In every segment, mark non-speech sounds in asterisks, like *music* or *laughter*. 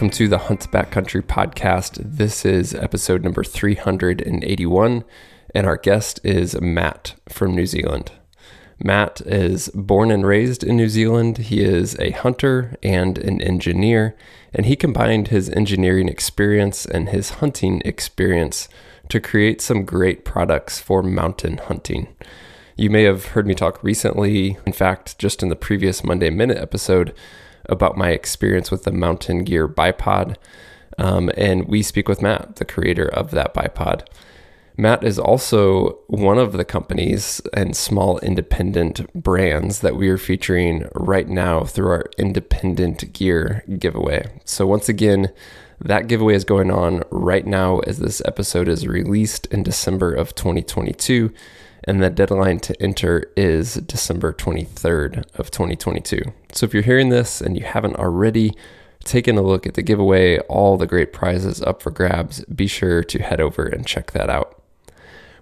Welcome to the Hunt Backcountry podcast. This is episode number 381, and our guest is Matt from New Zealand. Matt is born and raised in New Zealand. He is a hunter and an engineer, and he combined his engineering experience and his hunting experience to create some great products for mountain hunting. You may have heard me talk recently, in fact, just in the previous Monday Minute episode, about my experience with the Mountain Gear bipod. Um, and we speak with Matt, the creator of that bipod. Matt is also one of the companies and small independent brands that we are featuring right now through our independent gear giveaway. So, once again, that giveaway is going on right now as this episode is released in December of 2022 and the deadline to enter is December 23rd of 2022. So if you're hearing this and you haven't already taken a look at the giveaway, all the great prizes up for grabs, be sure to head over and check that out.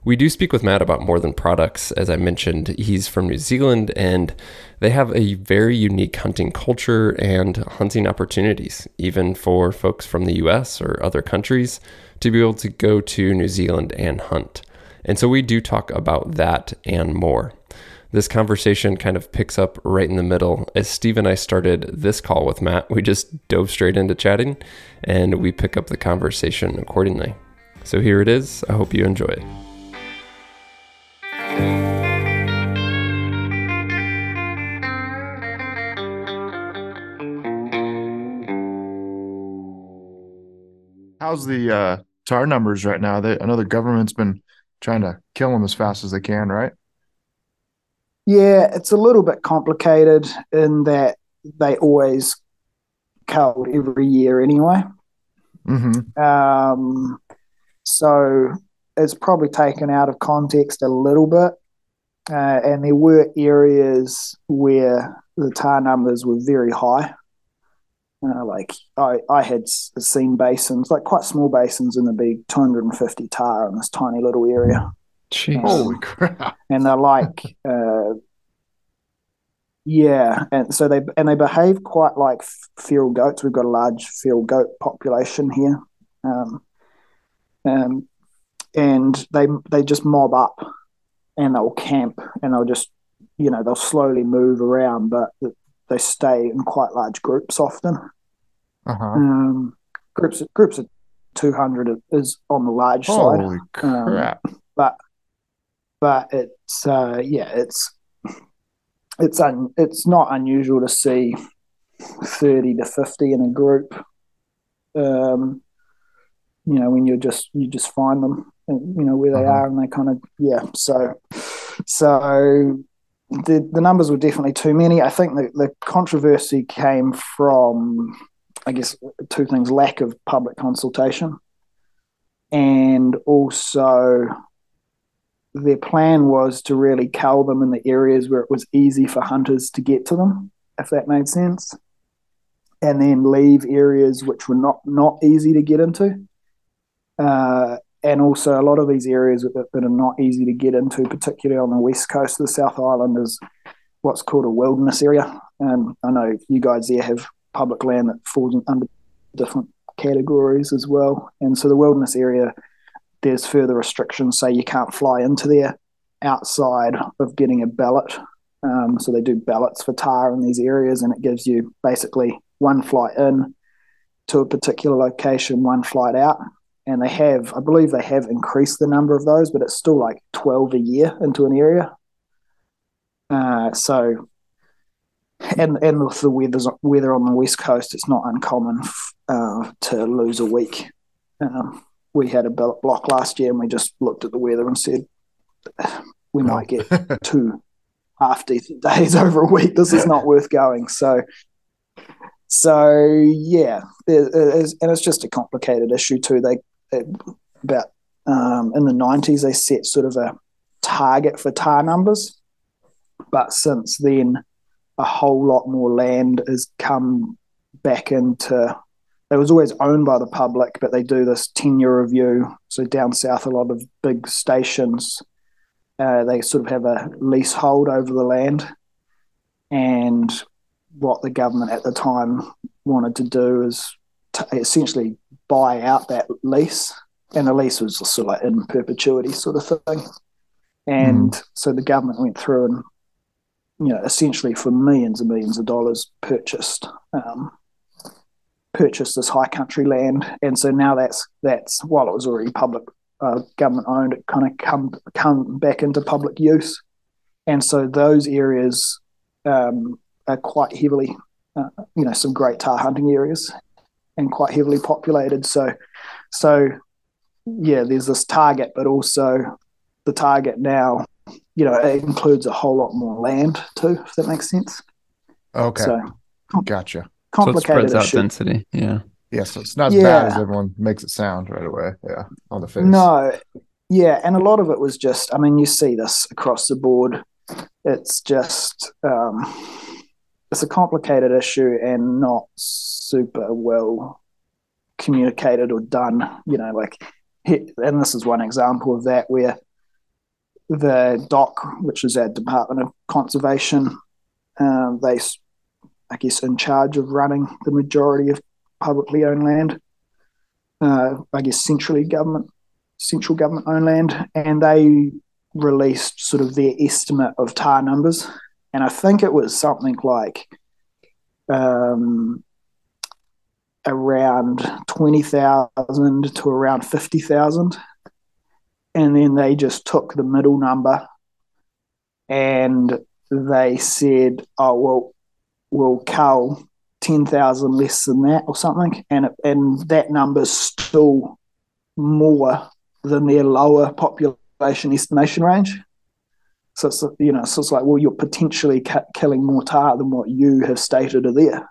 We do speak with Matt about more than products. As I mentioned, he's from New Zealand and they have a very unique hunting culture and hunting opportunities, even for folks from the US or other countries to be able to go to New Zealand and hunt. And so we do talk about that and more. This conversation kind of picks up right in the middle. As Steve and I started this call with Matt, we just dove straight into chatting and we pick up the conversation accordingly. So here it is. I hope you enjoy it. How's the uh, tahr numbers right now? They, I know the government's been trying to kill them as fast as they can, right? Yeah, it's a little bit complicated in that they always culled every year anyway. Mm-hmm. Um, so it's probably taken out of context a little bit. Uh, and there were areas where the tahr numbers were very high. Uh, like I, I had seen basins, like quite small basins, in the big 250 tahr in this tiny little area. Jeez. Um, Holy crap! And they're like, uh, yeah, and so they and they behave quite like feral goats. We've got a large feral goat population here, um, um, and they they just mob up, and they'll camp, and they'll just you know they'll slowly move around, but they stay in quite large groups often. Uh-huh. Um, groups groups of two hundred is on the large Holy side. Holy crap! Um, but but it's uh, yeah, it's it's un, it's not unusual to see thirty to fifty in a group. Um, you know, when you're just you just find them, you know where they uh-huh. are, and they kind of yeah. So so the the numbers were definitely too many. I think the, the controversy came from, I guess, two things: lack of public consultation, and also their plan was to really cull them in the areas where it was easy for hunters to get to them, if that made sense, and then leave areas which were not not easy to get into. Uh, and also a lot of these areas that, that, are not easy to get into, particularly on the west coast of the South Island, is what's called a wilderness area. And I know you guys there have public land that falls under different categories as well. And so the wilderness area, there's further restrictions, say you can't fly into there outside of getting a ballot. Um, so they do ballots for tahr in these areas, and it gives you basically one flight in to a particular location, one flight out and they have, I believe, they have increased the number of those, but it's still like twelve a year into an area. Uh, so, and and with the weather weather on the west coast, it's not uncommon uh, to lose a week. Um, we had a block last year, and we just looked at the weather and said we might get *laughs* two half decent days *laughs* over a week. This is not worth going. So, so yeah, it is, and it's just a complicated issue too. They about um, in the 90s, they set sort of a target for tahr numbers. But since then, a whole lot more land has come back into. It was always owned by the public, but they do this 10 year review. So, down south, a lot of big stations, uh, they sort of have a leasehold over the land. And what the government at the time wanted to do is essentially buy out that lease, and the lease was sort of like in perpetuity sort of thing. And mm. so the government went through and, you know, essentially for millions and millions of dollars purchased um, purchased this high country land, and so now that's that's while it was already public uh, government owned, it kind of come come back into public use, and so those areas um, are quite heavily, uh, you know, some great tahr hunting areas, and quite heavily populated. So, so yeah, there's this target, but also the target now, you know, it includes a whole lot more land too, if that makes sense. Okay. So, gotcha. Complicated so it spreads out density. Yeah. Yeah, so it's not as yeah. bad as everyone makes it sound right away. Yeah, on the face. No, yeah, and a lot of it was just. I mean, you see this across the board. It's just um, it's a complicated issue and not super well communicated or done. You know, like, and this is one example of that where the DOC, which is our Department of Conservation, um, they, I guess, in charge of running the majority of publicly owned land. Uh, I guess centrally government, central government owned land, and they released sort of their estimate of tahr numbers, and I think it was something like um, around twenty thousand to around fifty thousand and then they just took the middle number and they said, "Oh well, we'll cull ten thousand less than that or something," and and that number's still more than their lower population estimation range. So it's you know, so it's like, well, you're potentially ca- killing more tahr than what you have stated are there.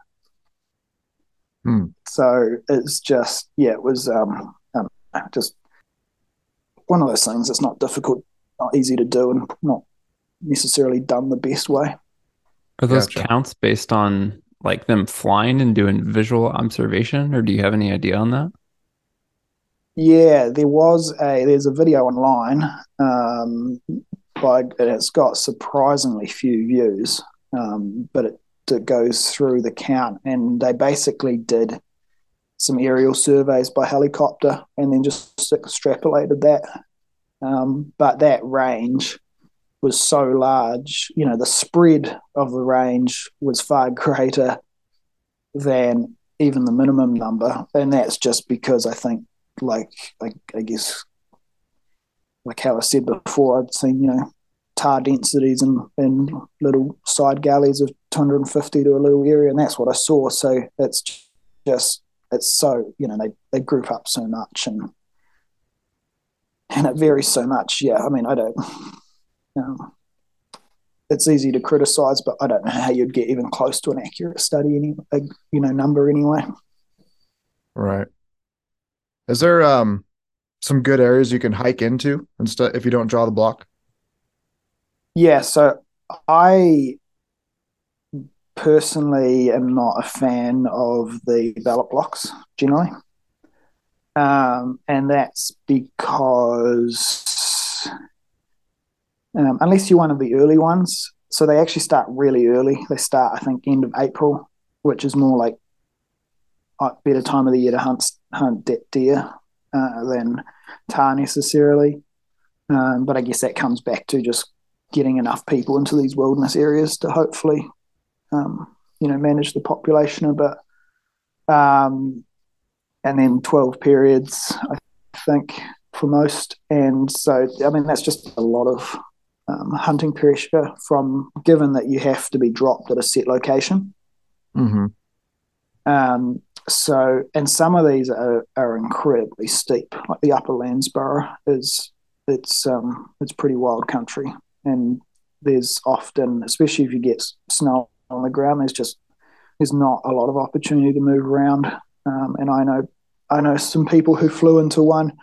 Hmm. So it's just yeah, it was um, um just one of those things that's not difficult, not easy to do, and not necessarily done the best way. Are those gotcha. counts based on like them flying and doing visual observation, or do you have any idea on that? Yeah, there was a there's a video online, um, and it's got surprisingly few views, um, but it, it goes through the count, and they basically did some aerial surveys by helicopter and then just extrapolated that. Um, but that range was so large, you know, the spread of the range was far *laughs* greater than even the minimum number. And that's just because I think, like, I, I guess, like how I said before, I'd seen, you know, tahr densities and, and little side gullies of 250 to a little area, and that's what I saw. So it's just it's so you know they they group up so much and and it varies so much. Yeah, I mean I don't. You know, it's easy to criticize, but I don't know how you'd get even close to an accurate study any you know number anyway. Right. Is there um some good areas you can hike into instead if you don't draw the block? Yeah, so I personally am not a fan of the ballot blocks generally. Um, and that's because um, unless you're one of the early ones, so they actually start really early. They start, I think, end of April, which is more like a better time of the year to hunt hunt deer uh, than tahr necessarily. Um, but I guess that comes back to just getting enough people into these wilderness areas to hopefully um, you know, manage the population a bit. Um, and then 12 periods, I think, for most. And so, I mean, that's just a lot of um, hunting pressure from given that you have to be dropped at a set location. Mm-hmm. Um, so, and some of these are, are incredibly steep. Like the Upper Landsborough is, it's um, it's pretty wild country, and there's often, especially if you get snow on the ground. There's just there's not a lot of opportunity to move around. Um, and I know I know some people who flew into one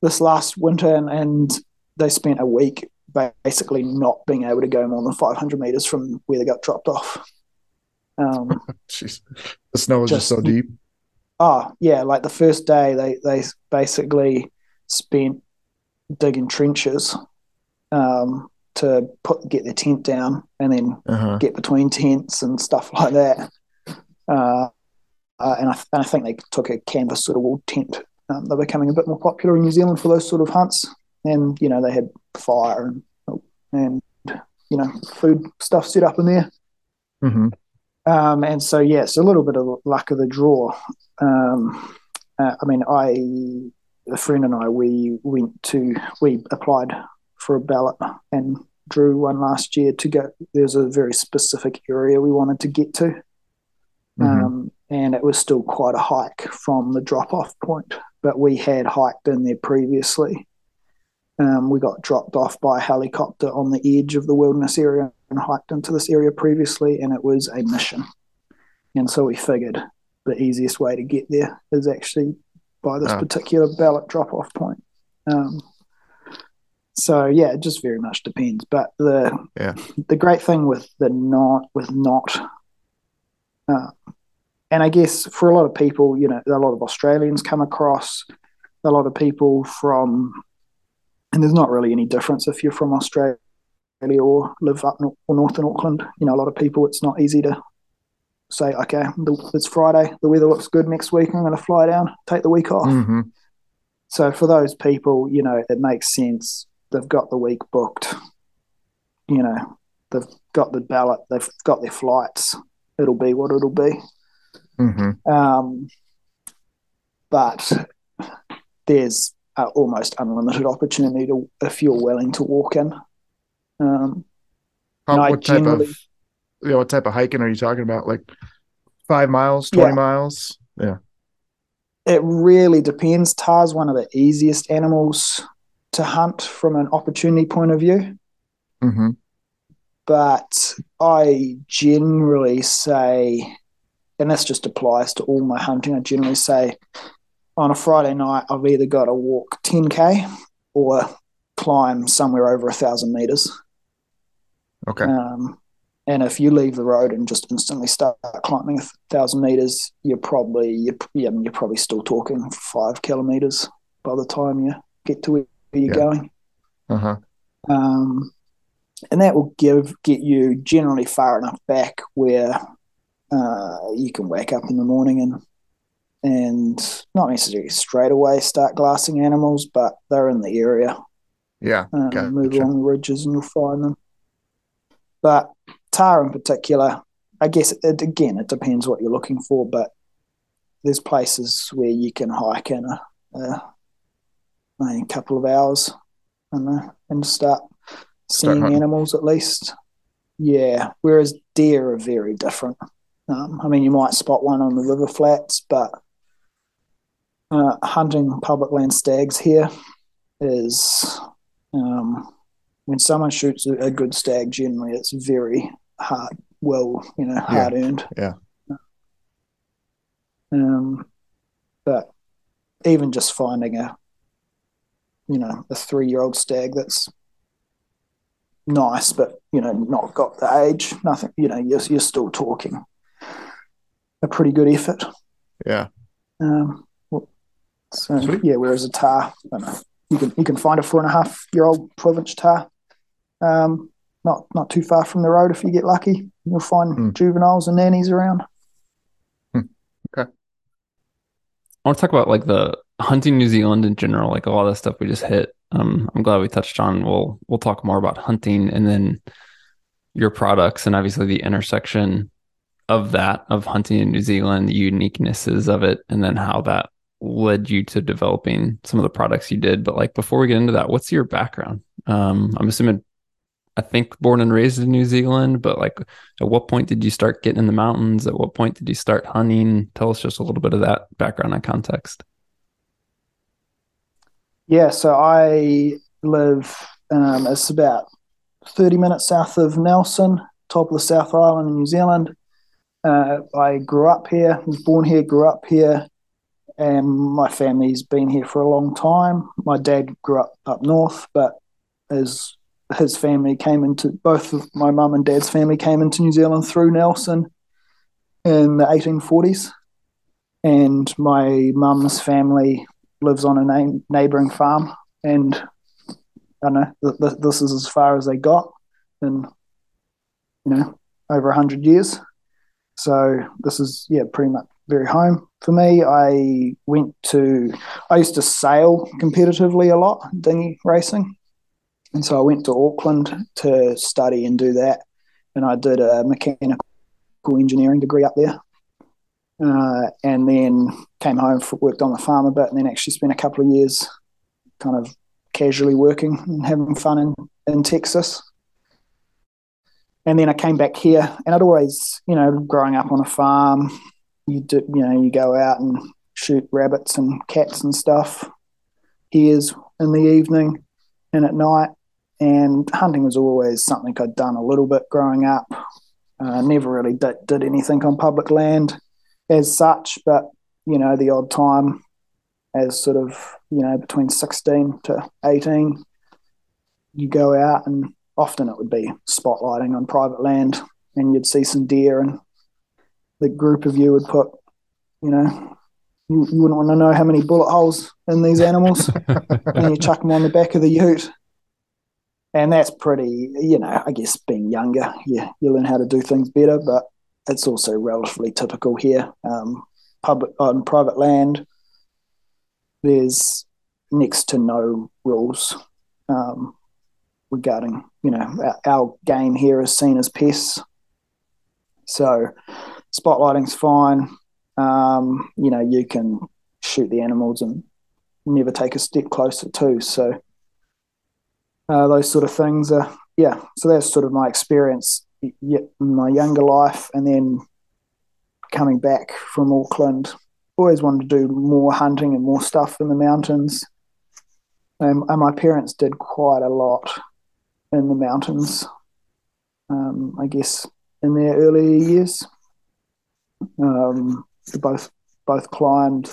this last winter and, and they spent a week basically not being able to go more than 500 meters from where they got dropped off. Um, *laughs* Jeez, the snow was just, just so deep. Oh yeah, like the first day they they basically spent digging trenches um, to put get their tent down and then uh-huh. get between tents and stuff like that. Uh, uh, and, I, and, I, think they took a canvas sort of wool tent. Um, they're becoming a bit more popular in New Zealand for those sort of hunts, and you know they had fire and and you know food stuff set up in there. Mm-hmm. Um, and so yes, a little bit of luck of the draw. Um, uh, I mean, I a friend and I we went to we applied for a ballot and drew one last year to go. There's a very specific area we wanted to get to. Mm-hmm. Um, and it was still quite a hike from the drop off point. But we had hiked in there previously. Um, we got dropped off by a helicopter on the edge of the wilderness area and hiked into this area previously, and it was a mission. And so we figured the easiest way to get there is actually by this oh. particular ballot drop off point. Um, so yeah, it just very much depends. But the yeah. the great thing with the not with not uh, and I guess for a lot of people, you know, a lot of Australians come across, a lot of people from, and there's not really any difference if you're from Australia or live up or north in Auckland. You know, a lot of people, it's not easy to say, okay, it's Friday, the weather looks good next week, I'm going to fly down, take the week off. Mm-hmm. So for those people, you know, it makes sense. They've got the week booked. You know, they've got the ballot, they've got their flights. It'll be what it'll be. Mm-hmm. Um, but there's almost unlimited opportunity to if you're willing to walk in. Um, How, what type of you know, what type of hiking are you talking about? Like five miles, twenty yeah. miles? Yeah. It really depends. Tahr's one of the easiest animals to hunt from an opportunity point of view. Mm-hmm. But I generally say and this just applies to all my hunting. I generally say on a Friday night, I've either got to walk 10k or climb somewhere over a thousand meters. Okay. Um, and if you leave the road and just instantly start climbing a thousand meters, you're probably you're, yeah, you're probably still talking five kilometers by the time you get to where you're yeah. going. Uh-huh. Um, and that will give get you generally far enough back where uh, you can wake up in the morning and and not necessarily straight away start glassing animals, but they're in the area. Yeah, um, gotcha. move along the ridges and you'll find them. But tahr in particular, I guess it, again it depends what you're looking for, but there's places where you can hike in a, a, a couple of hours and uh, and start seeing start animals at least. Yeah, whereas deer are very different. Um, I mean, you might spot one on the river flats, but uh, hunting public land stags here is um, when someone shoots a, a, good stag. Generally, it's very hard, well, you know, hard yeah. earned. Yeah. Um, but even just finding a, you know, a three-year-old stag that's nice, but you know, not got the age. Nothing. You know, you're you're still talking a pretty good effort. Yeah. Um, so Sweet. yeah, whereas a tahr, you can you can find a four and a half year old twelve inch tahr, um, not not too far from the road if you get lucky. You'll find mm. juveniles and nannies around. Hmm. Okay. I want to talk about like the hunting New Zealand in general, like a lot of stuff we just hit. Um, I'm glad we touched on. We'll we'll talk more about hunting and then your products and obviously the intersection of that of hunting in New Zealand, the uniquenesses of it, and then how that led you to developing some of the products you did. But like before we get into that, what's your background? Um, I'm assuming I think born and raised in New Zealand, but like at what point did you start getting in the mountains? At what point did you start hunting? Tell us just a little bit of that background and context. Yeah, so I live um, it's about 30 minutes south of Nelson, top of the South Island in New Zealand. Uh, I grew up here, was born here, grew up here, and my family's been here for a long time. My dad grew up up north, but as his family came into both my mum and dad's family came into New Zealand through Nelson in the 1840s, and my mum's family lives on a na- neighbouring farm, and I don't know th- th- this is as far as they got in you know over hundred years. So this is yeah pretty much very home for me. I went to I used to sail competitively a lot, dinghy racing, and so I went to Auckland to study and do that. And I did a mechanical engineering degree up there. Uh, and then came home, for, worked on the farm a bit, and then actually spent a couple of years kind of casually working and having fun in, in Texas. And then I came back here, and I'd always, you know, growing up on a farm, you do, you know, you go out and shoot rabbits and cats and stuff, hares in the evening and at night. And hunting was always something I'd done a little bit growing up. Uh, never really did, did anything on public land as such, but you know, the odd time as sort of you know between 16 to 18 you go out and often it would be spotlighting on private land and you'd see some deer and the group of you would put you know you, you wouldn't want to know how many bullet holes in these animals *laughs* and you chuck them on the back of the ute and that's pretty you know i guess being younger you, you learn how to do things better but it's also relatively typical here um, public on private land there's next to no rules um, regarding, you know, our, our, game here is seen as pests. So spotlighting's fine. Um, you know, you can shoot the animals and never take a step closer too. So uh, those sort of things are, yeah. So that's sort of my experience in my younger life, and then coming back from Auckland always wanted to do more hunting and more stuff in the mountains. Um, and my parents did quite a lot in the mountains, um, I guess, in their earlier years. Um, both both climbed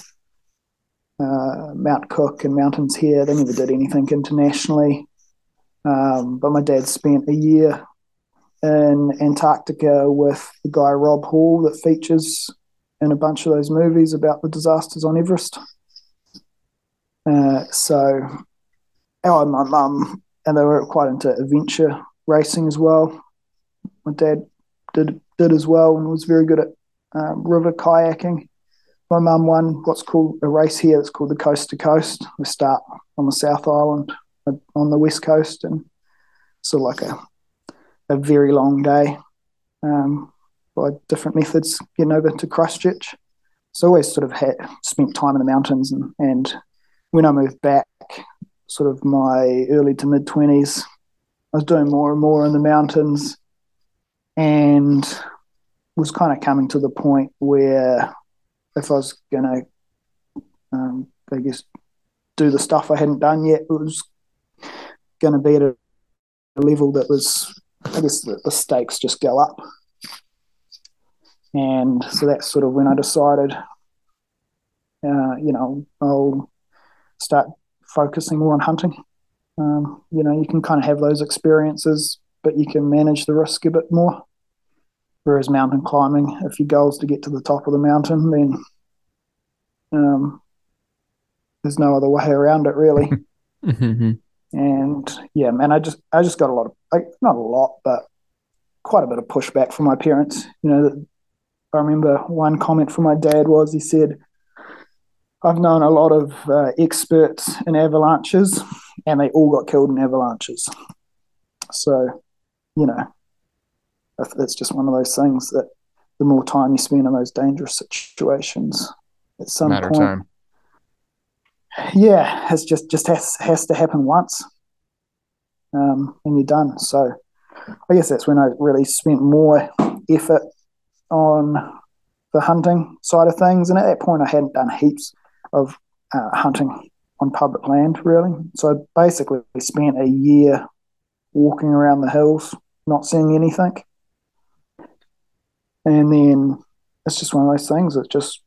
uh, Mount Cook and mountains here. They never did anything internationally. Um, but my dad spent a year in Antarctica with the guy Rob Hall that features in a bunch of those movies about the disasters on Everest. Uh, so, oh, my mum, and they were quite into adventure racing as well. My dad did did as well and was very good at um, river kayaking. My mum won what's called a race here. It's called the Coast to Coast. We start on the South Island on the west coast, and of like a a very long day. Um, by different methods getting over to Christchurch. So I always sort of had spent time in the mountains and, and when I moved back, sort of my early to mid twenties, I was doing more and more in the mountains and was kind of coming to the point where if I was gonna um, I guess do the stuff I hadn't done yet, it was gonna be at a level that was I guess the, the stakes just go up and so that's sort of when I decided, uh, you know, I'll start focusing more on hunting. Um, you know, you can kind of have those experiences, but you can manage the risk a bit more. Whereas mountain climbing, if your goal is to get to the top of the mountain, then um, there's no other way around it, really. *laughs* mm-hmm. And yeah, man, I just I just got a lot of like, not a lot, but quite a bit of pushback from my parents. You know, I remember one comment from my dad was he said, I've known a lot of uh, experts in avalanches, and they all got killed in avalanches. So, you know, it's just one of those things that the more time you spend in those dangerous situations, at some Matter point, time. Yeah, it's just just has has to happen once, um, and you're done. So, I guess that's when I really spent more effort on the hunting side of things. And at that point, I hadn't done heaps of uh, hunting on public land, really. So I basically spent a year walking around the hills, not seeing anything. And then it's just one of those things that just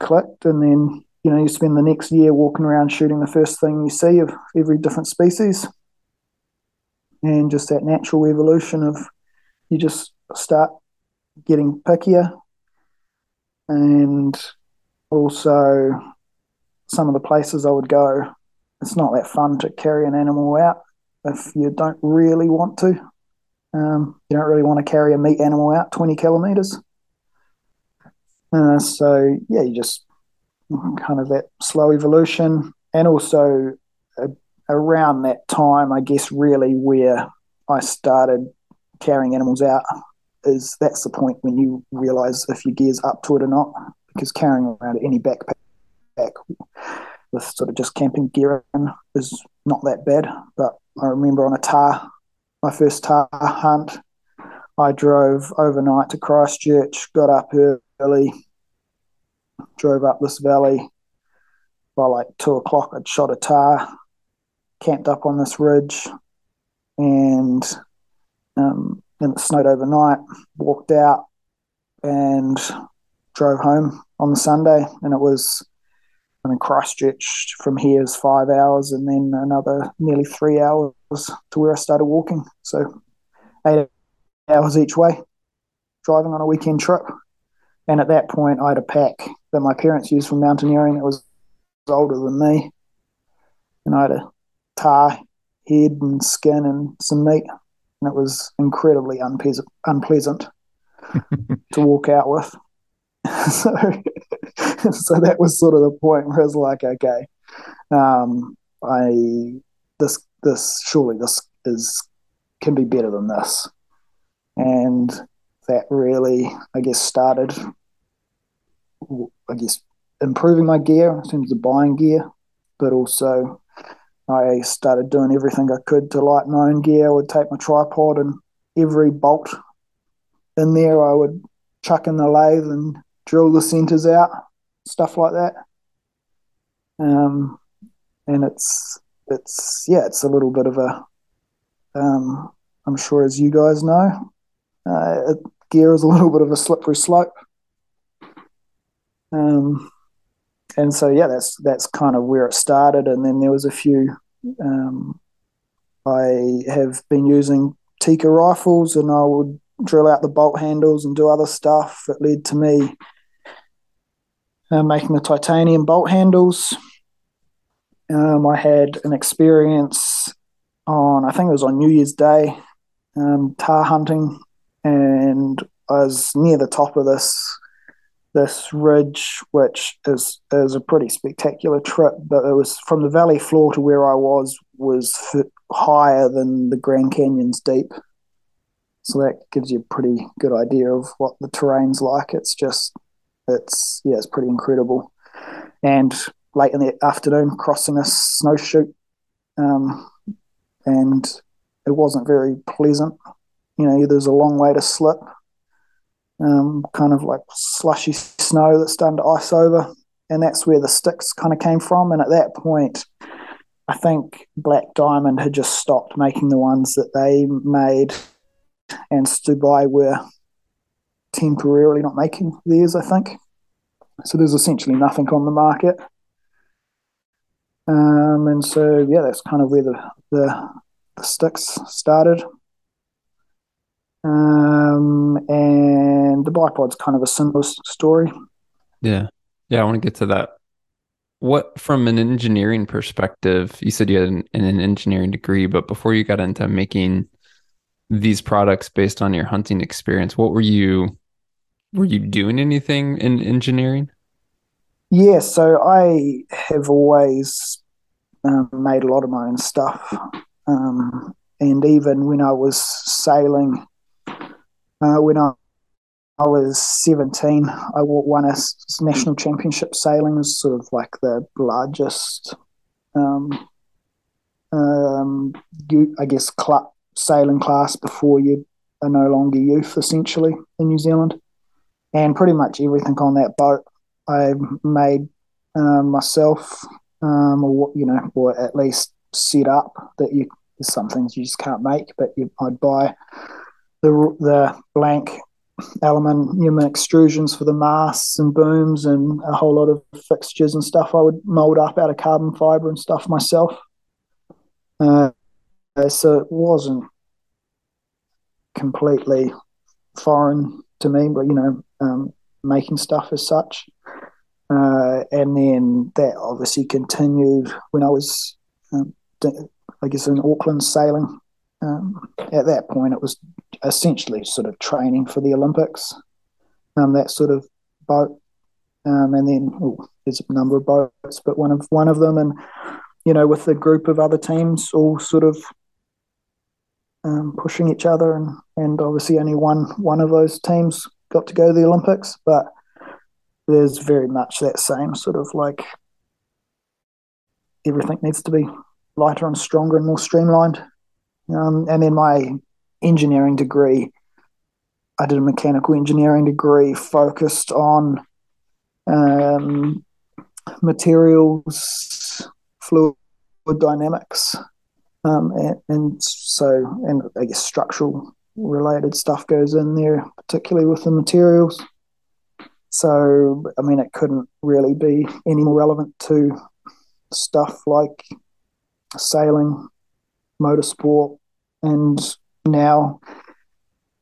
clicked. And then, you know, you spend the next year walking around shooting the first thing you see of every different species. And just that natural evolution of you just start getting pickier and also some of the places I would go, it's not that fun to carry an animal out if you don't really want to. Um, you don't really want to carry a meat animal out 20 kilometres. Uh, so yeah, you just kind of that slow evolution, and also uh, around that time, I guess, really where I started carrying animals out is that's the point when you realize if your gear's up to it or not, because carrying around any backpack with sort of just camping gear is not that bad. But I remember on a tahr, my first tahr hunt, I drove overnight to Christchurch, got up early, drove up this valley. By like two o'clock, I'd shot a tahr, camped up on this ridge, and um, then it snowed overnight. Walked out and drove home on the Sunday, and it was I mean, Christchurch from here is five hours, and then another nearly three hours to where I started walking. So eight hours each way, driving on a weekend trip. And at that point, I had a pack that my parents used for mountaineering that was older than me, and I had a tahr, head, and skin, and some meat, and it was incredibly unpleasant, unpleasant *laughs* to walk out with. *laughs* so so that was sort of the point where I was like, okay, um, I this this surely this is can be better than this, and that really I guess started I guess improving my gear in terms of buying gear, but also I started doing everything I could to light my own gear. I would take my tripod and every bolt in there I would chuck in the lathe and drill the centers out stuff like that. Um, and it's it's yeah, it's a little bit of a um, I'm sure as you guys know, uh, gear is a little bit of a slippery slope. Um, and so yeah, that's that's kind of where it started, and then there was a few. Um, I have been using Tikka rifles, and I would drill out the bolt handles and do other stuff. that led to me uh, making the titanium bolt handles. Um, I had an experience on, I think it was on New Year's Day, um, tahr hunting, and I was near the top of this this ridge, which is is a pretty spectacular trip. But it was from the valley floor to where I was was higher than the Grand Canyon's deep, so that gives you a pretty good idea of what the terrain's like. It's just it's yeah, it's pretty incredible. And late in the afternoon, crossing a snowshoe, um, and it wasn't very pleasant. You know, there's a long way to slip, um, kind of like slushy snow that's starting to ice over, and that's where the sticks kind of came from. And at that point, I think Black Diamond had just stopped making the ones that they made, and Stubai were temporarily not making theirs, I think. So there's essentially nothing on the market. Um, and so, yeah, that's kind of where the, the, the sticks started. Um, and the bipod's kind of a similar story. Yeah. Yeah, I want to get to that. What, from an engineering perspective, you said you had an, an engineering degree, but before you got into making these products based on your hunting experience, what were you were you doing anything in engineering? Yeah, so I have always um, made a lot of my own stuff. Um, and even when I was sailing, uh, when I, I was 17, I won a national championship sailing, sort of like the largest, um, um, I guess, cl- sailing class before you are no longer youth, essentially, in New Zealand and pretty much everything on that boat I made um, myself, um, or you know, or at least set up that you. There's some things you just can't make, but you, I'd buy the the blank aluminium extrusions for the masts and booms and a whole lot of fixtures and stuff. I would mold up out of carbon fiber and stuff myself. Uh, so it wasn't completely foreign to me, but you know, um, making stuff as such. Uh, and then that obviously continued when I was, um, I guess, in Auckland sailing. Um, at that point, it was essentially sort of training for the Olympics. Um, that sort of boat, um, and then there's a number of boats, but one of one of them, and you know, with a group of other teams all sort of um, pushing each other, and and obviously only one one of those teams got to go to the Olympics, but there's very much that same sort of like everything needs to be lighter and stronger and more streamlined. Um, and then my engineering degree, I did a mechanical engineering degree focused on um, materials, fluid dynamics, um, and, and, so and I guess structural related stuff goes in there, particularly with the materials. So I mean, it couldn't really be any more relevant to stuff like sailing, motorsport, and now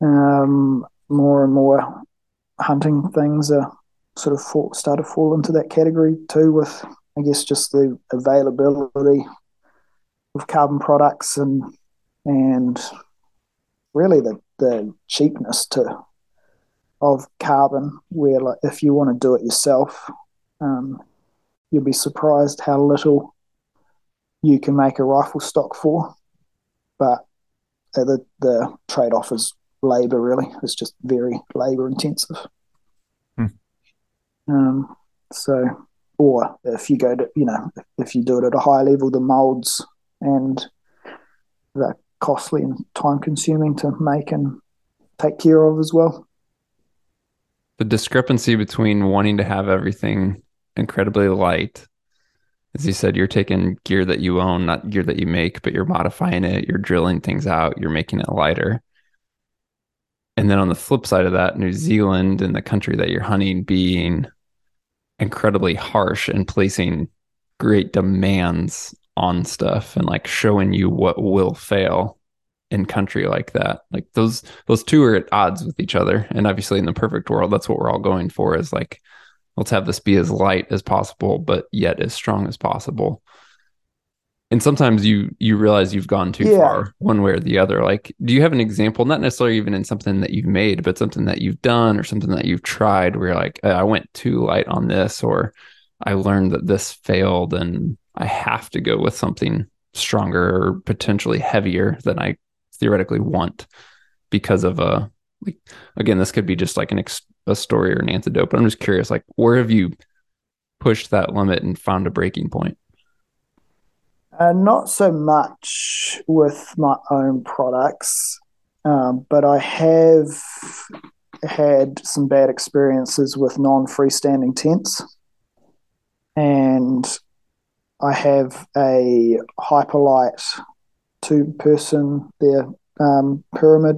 um, more and more hunting things are sort of fall, start to fall into that category too, with I guess just the availability of carbon products and and really the the cheapness to of carbon. Where like if you want to do it yourself, um, you'll be surprised how little you can make a rifle stock for. But the the trade off is labor. Really, it's just very labor intensive. Hmm. Um, so, or if you go to you know if you do it at a high level, the molds and they're costly and time consuming to make and take care of as well. The discrepancy between wanting to have everything incredibly light. As you said, you're taking gear that you own, not gear that you make, but you're modifying it, you're drilling things out, you're making it lighter. And then on the flip side of that, New Zealand and the country that you're hunting being incredibly harsh and placing great demands on stuff and like showing you what will fail in country like that. Like those those two are at odds with each other. And obviously in the perfect world, that's what we're all going for is like let's have this be as light as possible, but yet as strong as possible. And sometimes you you realize you've gone too yeah. far one way or the other. Like, do you have an example, not necessarily even in something that you've made, but something that you've done or something that you've tried where you're like, I went too light on this, or I learned that this failed and I have to go with something stronger or potentially heavier than I theoretically want because of a like again this could be just like an ex- a story or an antidote but i'm just curious like where have you pushed that limit and found a breaking point? Uh, not so much with my own products um, but i have had some bad experiences with non-freestanding tents. And i have a Hyperlite two person their um, pyramid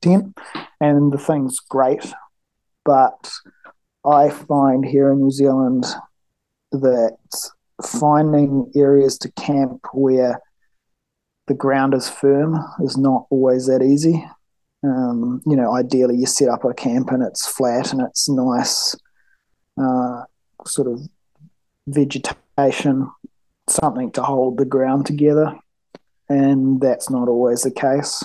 tent, and the thing's great. But I find here in New Zealand that finding areas to camp where the ground is firm is not always that easy. Um, you know, ideally you set up a camp and it's flat and it's nice, uh, sort of vegetation, something to hold the ground together and that's not always the case.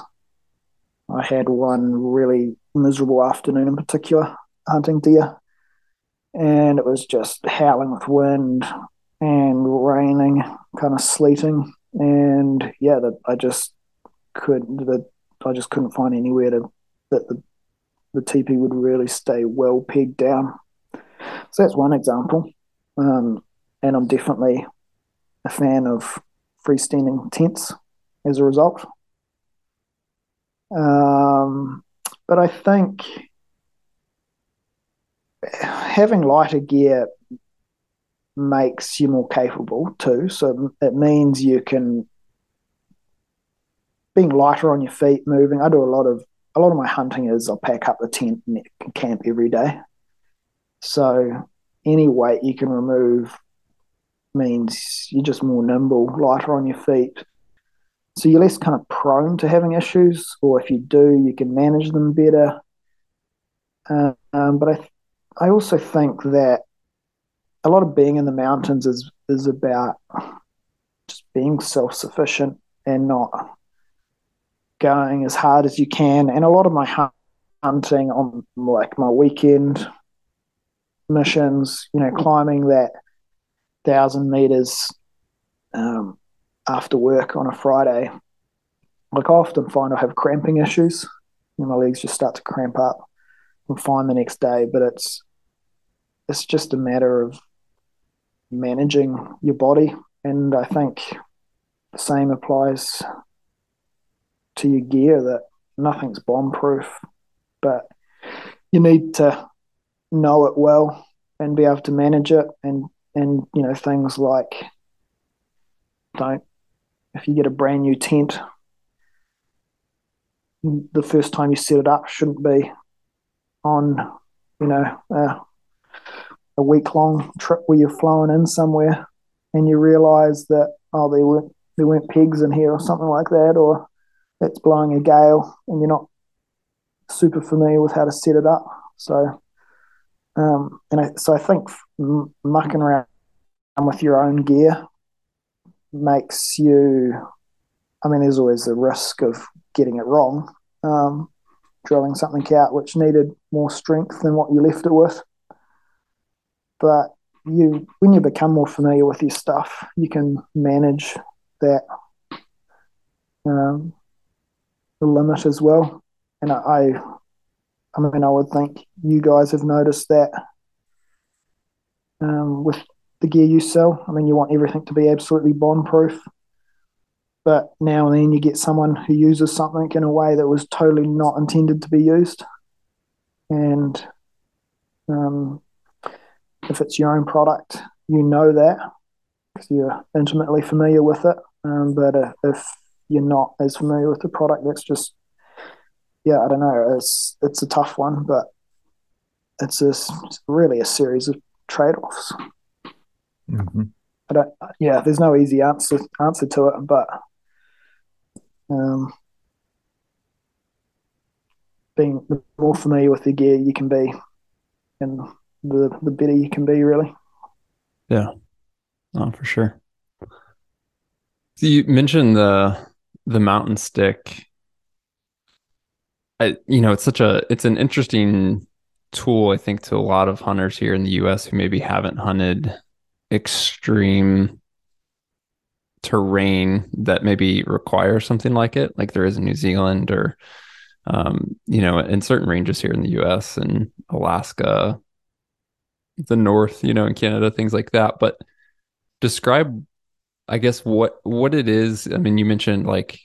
I had one really miserable afternoon in particular hunting deer, and it was just howling with wind and raining, kind of sleeting, and yeah, that I just could that I just couldn't find anywhere to that the the teepee would really stay well pegged down. So that's one example, um, and I'm definitely a fan of freestanding tents as a result. Um, but I think having lighter gear makes you more capable too. So it means you can being lighter on your feet, moving. I do a lot of a lot of my hunting is I'll pack up the tent and camp every day. So any weight you can remove means you're just more nimble, lighter on your feet, so you're less kind of prone to having issues, or if you do, you can manage them better. Um, but I, I also think that a lot of being in the mountains is is about just being self sufficient and not going as hard as you can. And a lot of my hunting on like my weekend missions, you know, climbing that thousand meters um, after work on a Friday, like I often find I have cramping issues. And my legs just start to cramp up. I'm fine the next day, but it's it's just a matter of managing your body, and I think the same applies to your gear. That nothing's bomb proof, but you need to know it well and be able to manage it and and you know things like don't if you get a brand new tent the first time you set it up shouldn't be on you know a week long trip where you're flowing in somewhere and you realize that oh there weren't there weren't pegs in here or something like that or it's blowing a gale and you're not super familiar with how to set it up. So um, and I, so I think mucking around with your own gear makes you. I mean, there's always the risk of getting it wrong, um, drilling something out which needed more strength than what you left it with. But you, when you become more familiar with your stuff, you can manage that um, the limit as well. And I, I mean, I would think you guys have noticed that um, with the gear you sell. I mean, you want everything to be absolutely bomb proof. But now and then you get someone who uses something in a way that was totally not intended to be used. And um, if it's your own product, you know that because you're intimately familiar with it. Um, but if you're not as familiar with the product, that's just yeah, I don't know. It's it's a tough one, but it's a, really a series of trade offs. Mm-hmm. I don't. Yeah, there's no easy answer answer to it, but um, being the more familiar with the gear you can be, and the the better you can be, really. Yeah, oh, for sure. So you mentioned the the mountain stick I, you know, it's such a it's an interesting tool, I think, to a lot of hunters here in the U.S. who maybe haven't hunted extreme terrain that maybe requires something like it, like there is in New Zealand or, um, you know, in certain ranges here in the U.S. and Alaska, the North, you know, in Canada, things like that. But describe, I guess, what what it is. I mean, you mentioned like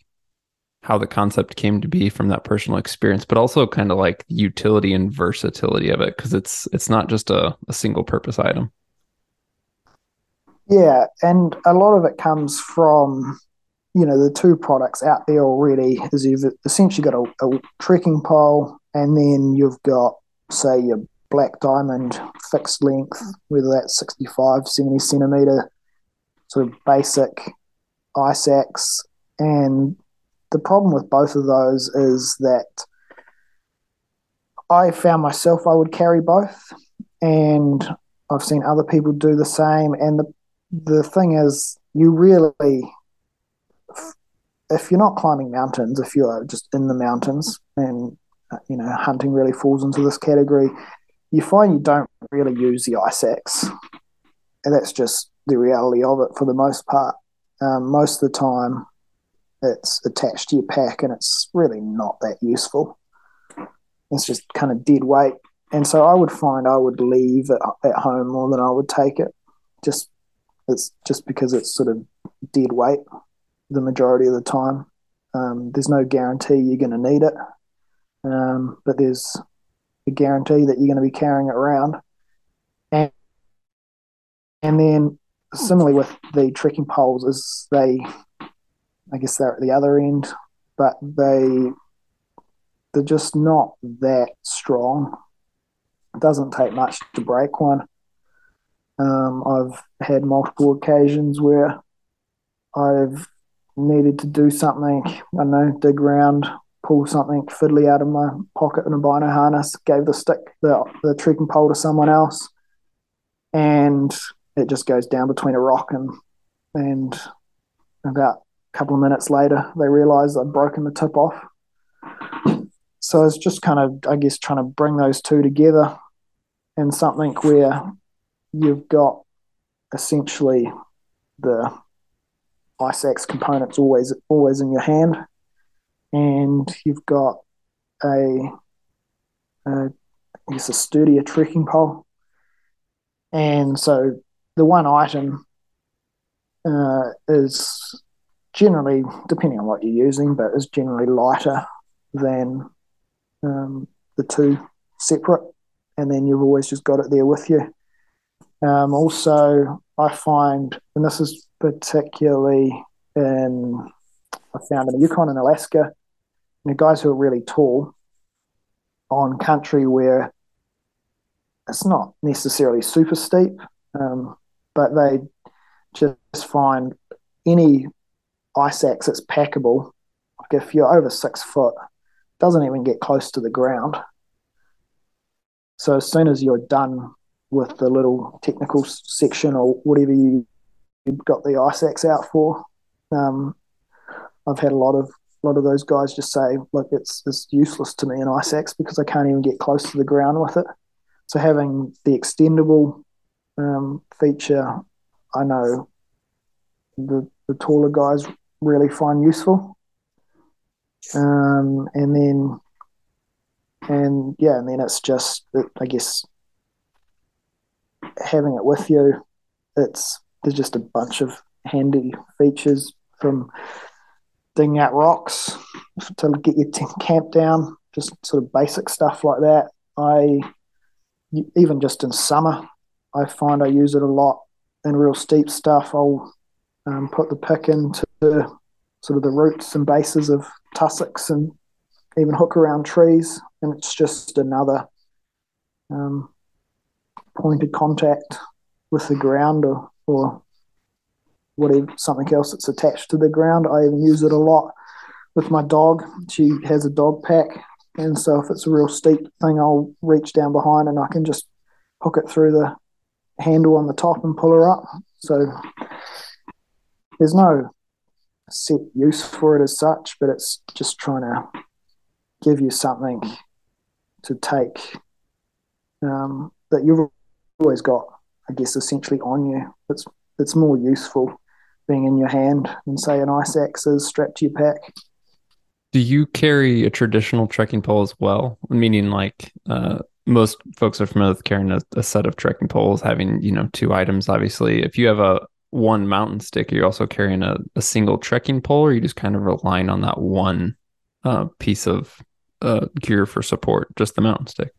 how the concept came to be from that personal experience, but also kind of like utility and versatility of it because it's it's not just a, a single purpose item. Yeah, and a lot of it comes from you know the two products out there already is you've essentially got a, a trekking pole and then you've got say your Black Diamond fixed length whether that's 65 70 centimeter sort of basic ice axe and the problem with both of those is that I found myself I would carry both, and I've seen other people do the same. And the the thing is, you really, if you're not climbing mountains, if you're just in the mountains, and you know hunting really falls into this category, you find you don't really use the ice axe, and that's just the reality of it for the most part. Um, most of the time, it's attached to your pack and it's really not that useful. It's just kind of dead weight. And so I would find I would leave it at home more than I would take it. Just it's just because it's sort of dead weight the majority of the time. Um, there's no guarantee you're going to need it, um, but there's a guarantee that you're going to be carrying it around. And and then similarly with the trekking poles, is they I guess they're at the other end, but they they're just not that strong. It doesn't take much to break one. Um, I've had multiple occasions where I've needed to do something, I don't know, dig around, pull something fiddly out of my pocket in a bino harness, gave the stick, the, the trekking pole to someone else, and it just goes down between a rock and and about a couple of minutes later, they realize I'd broken the tip off. So it's just kind of, I guess, trying to bring those two together. in something where you've got essentially the ice axe components always always in your hand, and you've got a, a I guess a sturdier trekking pole, and so the one item uh, is generally, depending on what you're using, but is generally lighter than um, the two separate, and then you've always just got it there with you. Um, also, I find, and this is particularly in, I found in the Yukon and Alaska, the guys who are really tall on country where it's not necessarily super steep, um, but they just find any ice axe that's packable, like if you're over six foot, doesn't even get close to the ground. So as soon as you're done with the little technical section or whatever you you've got the ice axe out for, um, I've had a lot of a lot of those guys just say, look, it's it's useless to me an ice axe because I can't even get close to the ground with it. So having the extendable um, feature, I know the the taller guys really find useful. Um, and then, and yeah, and then it's just, I guess, having it with you. It's there's just a bunch of handy features from digging out rocks to get your camp down, just sort of basic stuff like that. I even just in summer, I find I use it a lot in real steep stuff. I'll um, put the pick into sort of the roots and bases of tussocks and even hook around trees, and it's just another um, pointed contact with the ground or, or whatever something else that's attached to the ground. I even use it a lot with my dog. She has a dog pack, and so if it's a real steep thing, I'll reach down behind and I can just hook it through the handle on the top and pull her up. So there's no set use for it as such, but it's just trying to give you something to take um, that you've always got, I guess, essentially on you. It's it's more useful being in your hand than say an ice axe is strapped to your pack. Do you carry a traditional trekking pole as well? Meaning, like uh, most folks are familiar with carrying a, a set of trekking poles, having you know two items. Obviously, if you have a one mountain stick, you're you also carrying a, a single trekking pole, or are you just kind of relying on that one uh, piece of uh, gear for support, just the mountain stick?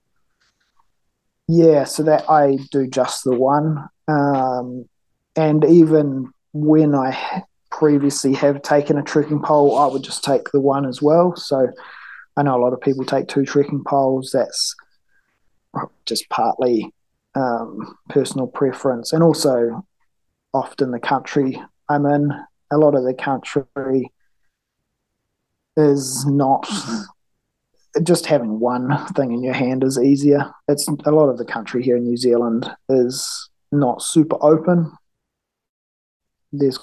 Yeah, so that I do just the one, um, and even when I previously have taken a trekking pole, I would just take the one as well. So I know a lot of people take two trekking poles. That's just partly um, personal preference, and also often the country I'm in, a lot of the country is not just having one thing in your hand is easier. It's a lot of the country here in New Zealand is not super open. There's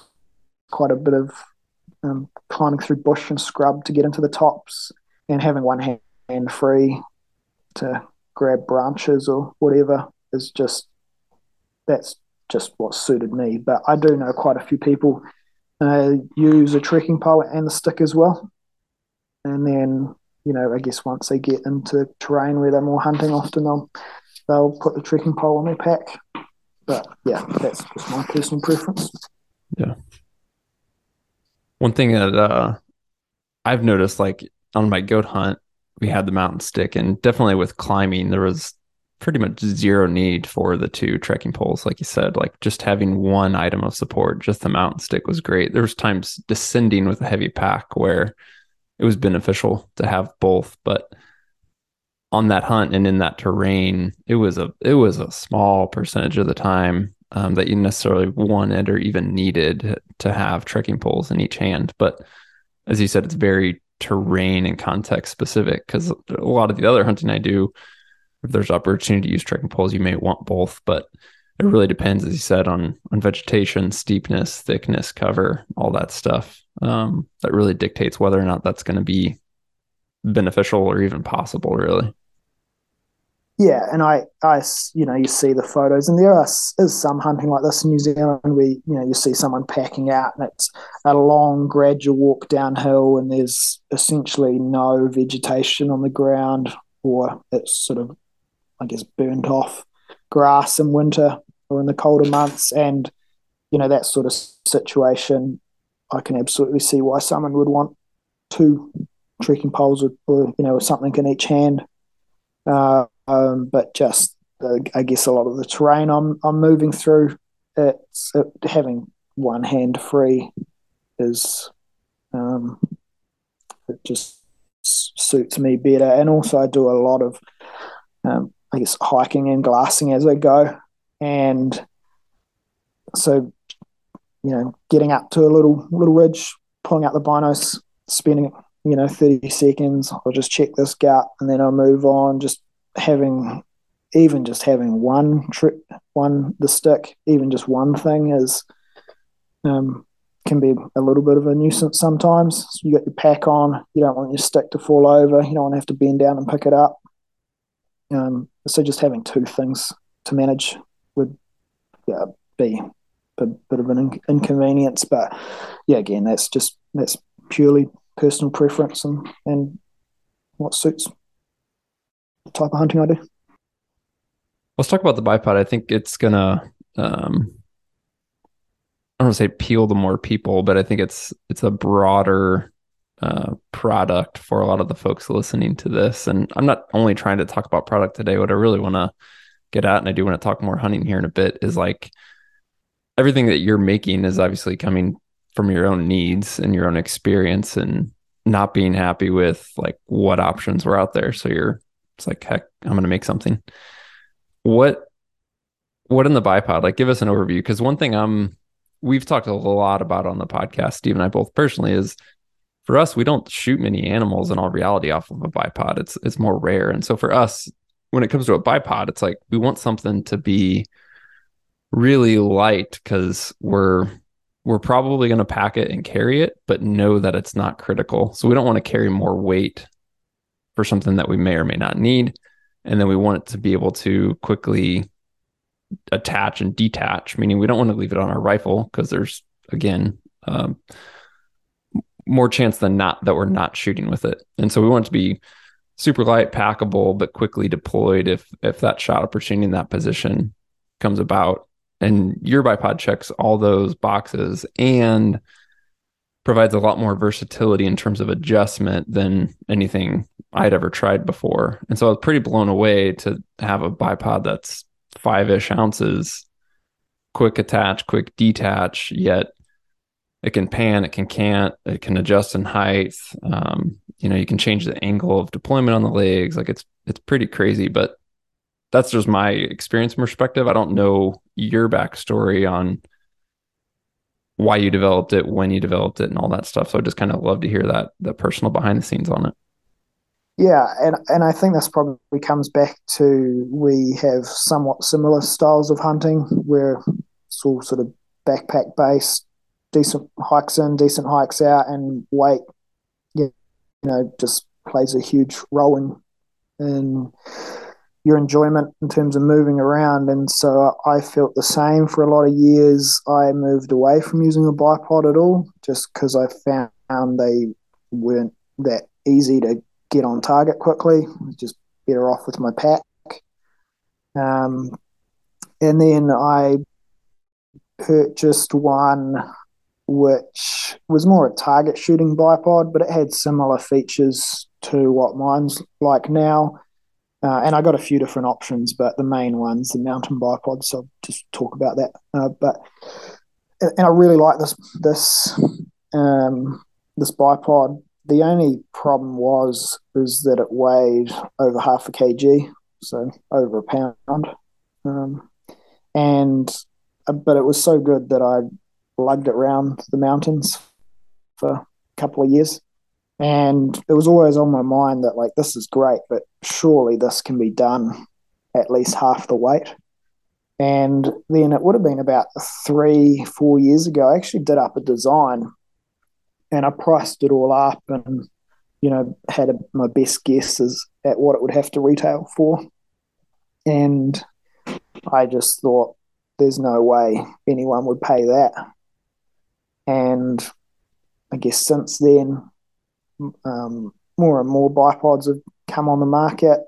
quite a bit of um, climbing through bush and scrub to get into the tops, and having one hand free to grab branches or whatever is just that's just what suited me. But I do know quite a few people uh, use a trekking pole and the stick as well. And then, you know, I guess once they get into terrain where they're more hunting, often they'll they'll put the trekking pole on their pack. But yeah, that's just my personal preference. Yeah. One thing that uh, I've noticed, like on my goat hunt, we had the mountain stick, and definitely with climbing, there was pretty much zero need for the two trekking poles like you said like just having one item of support just the mountain stick was great there was times descending with a heavy pack where it was beneficial to have both but on that hunt and in that terrain it was a it was a small percentage of the time um, that you necessarily wanted or even needed to have trekking poles in each hand but as you said it's very terrain and context specific because a lot of the other hunting i do if there's opportunity to use trekking poles, you may want both, but it really depends, as you said, on on vegetation, steepness, thickness, cover, all that stuff. Um, that really dictates whether or not that's going to be beneficial or even possible, really. yeah, and I, I, you know, you see the photos, and there are, is some hunting like this in New Zealand where you know you see someone packing out, and it's a long, gradual walk downhill, and there's essentially no vegetation on the ground, or it's sort of, I guess, burnt off grass in winter or in the colder months, and you know that sort of situation. I can absolutely see why someone would want two trekking poles or, or you know something in each hand. Uh, um, but just uh, I guess a lot of the terrain I'm I'm moving through, it's it, having one hand free is um, it just suits me better, and also I do a lot of um, I guess hiking and glassing as I go, and so you know getting up to a little little ridge, pulling out the binos, spending you know 30 seconds i'll just check this gap and then i'll move on just having even just having one trip, one the stick, even just one thing is um, can be a little bit of a nuisance sometimes. So you got your pack on, you don't want your stick to fall over, you don't want to have to bend down and pick it up. Um, so just having two things to manage would yeah, be a bit of an in- inconvenience. But yeah, again, that's just that's purely personal preference and and what suits the type of hunting I do. Let's talk about the bipod. I think it's gonna um I don't want to say appeal to more people, but I think it's it's a broader uh, product for a lot of the folks listening to this. And I'm not only trying to talk about product today. What I really want to get at, and I do want to talk more hunting here in a bit, is like everything that you're making is obviously coming from your own needs and your own experience, and not being happy with like what options were out there. So you're it's like, heck, I'm going to make something. What, what in the bipod? Like, give us an overview. Because one thing I'm, we've talked a lot about on the podcast, Steve and I both personally, is for us, we don't shoot many animals in all reality off of a bipod. It's it's more rare. And so for us, when it comes to a bipod, it's like we want something to be really light because we're we're probably going to pack it and carry it, but know that it's not critical. So we don't want to carry more weight for something that we may or may not need. And then we want it to be able to quickly attach and detach, meaning we don't want to leave it on our rifle because there's, again, um, more chance than not that we're not shooting with it. And so we want it to be super light, packable, but quickly deployed if if that shot opportunity in that position comes about. And your bipod checks all those boxes and provides a lot more versatility in terms of adjustment than anything I'd ever tried before. And so I was pretty blown away to have a bipod that's five ish ounces, quick attach, quick detach, yet it can pan, it can cant, it can adjust in height. Um, you know, you can change the angle of deployment on the legs. Like it's it's pretty crazy, but that's just my experience and perspective. I don't know your backstory on why you developed it, when you developed it, and all that stuff. So I just kind of love to hear that the personal behind the scenes on it. Yeah, and and I think this probably comes back to we have somewhat similar styles of hunting where it's all sort of backpack based, decent hikes in, decent hikes out, and weight, you know, just plays a huge role in in your enjoyment in terms of moving around. And so I felt the same for a lot of years. I moved away from using a bipod at all just because I found they weren't that easy to get on target quickly. Just better off with my pack. Um, and then I purchased one which was more a target shooting bipod, but it had similar features to what mine's like now. Uh, and I got a few different options, but the main one's the mountain bipod. So I'll just talk about that. Uh, but and I really like this this um, this bipod. The only problem was is that it weighed over half a kg, so over a pound. Um, and uh, but it was so good that I lugged it around the mountains for a couple of years. And it was always on my mind that, like, this is great, but surely this can be done at least half the weight. And then it would have been about three, four years ago. I actually did up a design and I priced it all up and, you know, had a, my best guesses at what it would have to retail for. and I just thought there's no way anyone would pay that. And I guess since then, um, more and more bipods have come on the market.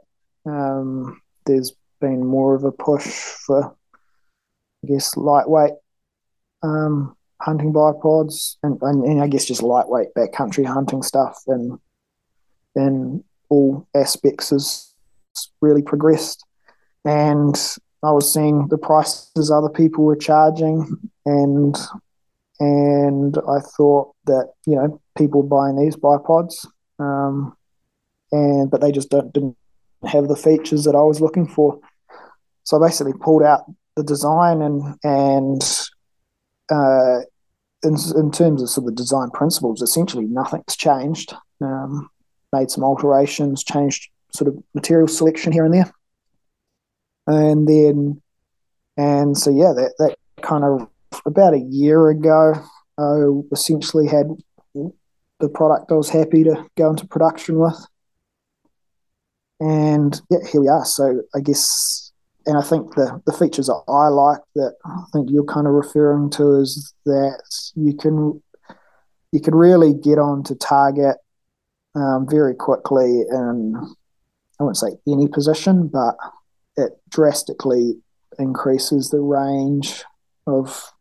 Um, there's been more of a push for, I guess, lightweight um, hunting bipods and, and, and, I guess just lightweight backcountry hunting stuff and in all aspects has really progressed. And I was seeing the prices other people were charging and and I thought that, you know, people buying these bipods um, and but they just don't, didn't have the features that I was looking for. So I basically pulled out the design and and uh, in, in terms of sort of design principles, essentially nothing's changed. Um, made some alterations, changed sort of material selection here and there, and then and so yeah, that that kind of about a year ago, I essentially had the product I was happy to go into production with. And yeah, here we are. So I guess, and I think the, the features that I like that I think you're kind of referring to is that you can you can really get on to target um, very quickly in I won't say any position, but it drastically increases the range of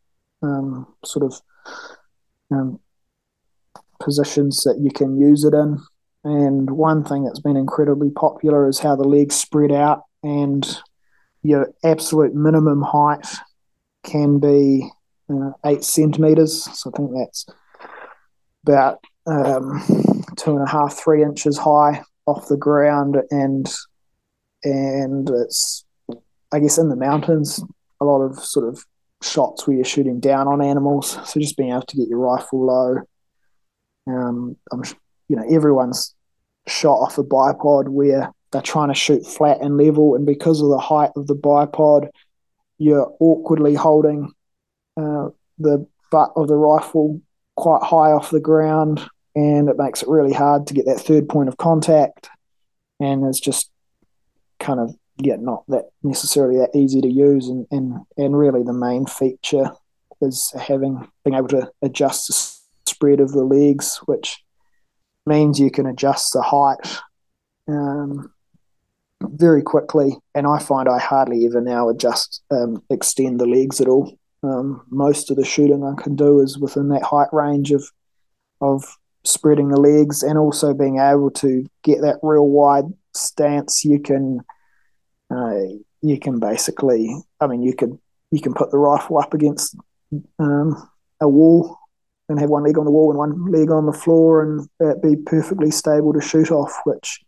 um, sort of um, positions that you can use it in. And one thing that's been incredibly popular is how the legs spread out, and your absolute minimum height can be uh, eight centimeters. So I think that's about um, two and a half, three inches high off the ground, and and it's I guess in the mountains a lot of sort of shots where you're shooting down on animals. So just being able to get your rifle low um, I'm, you know, everyone's shot off a bipod where they're trying to shoot flat and level, and because of the height of the bipod, you're awkwardly holding uh, the butt of the rifle quite high off the ground, and it makes it really hard to get that third point of contact. And it's just kind of yeah, not that necessarily that easy to use, and and and really the main feature is having being able to adjust the spread of the legs, which means you can adjust the height um, very quickly. And I find I hardly ever now adjust, um, extend the legs at all. Um, most of the shooting I can do is within that height range of of spreading the legs and also being able to get that real wide stance. You can uh, you can basically, I mean, you could you can put the rifle up against um, a wall and have one leg on the wall and one leg on the floor and that be perfectly stable to shoot off, which,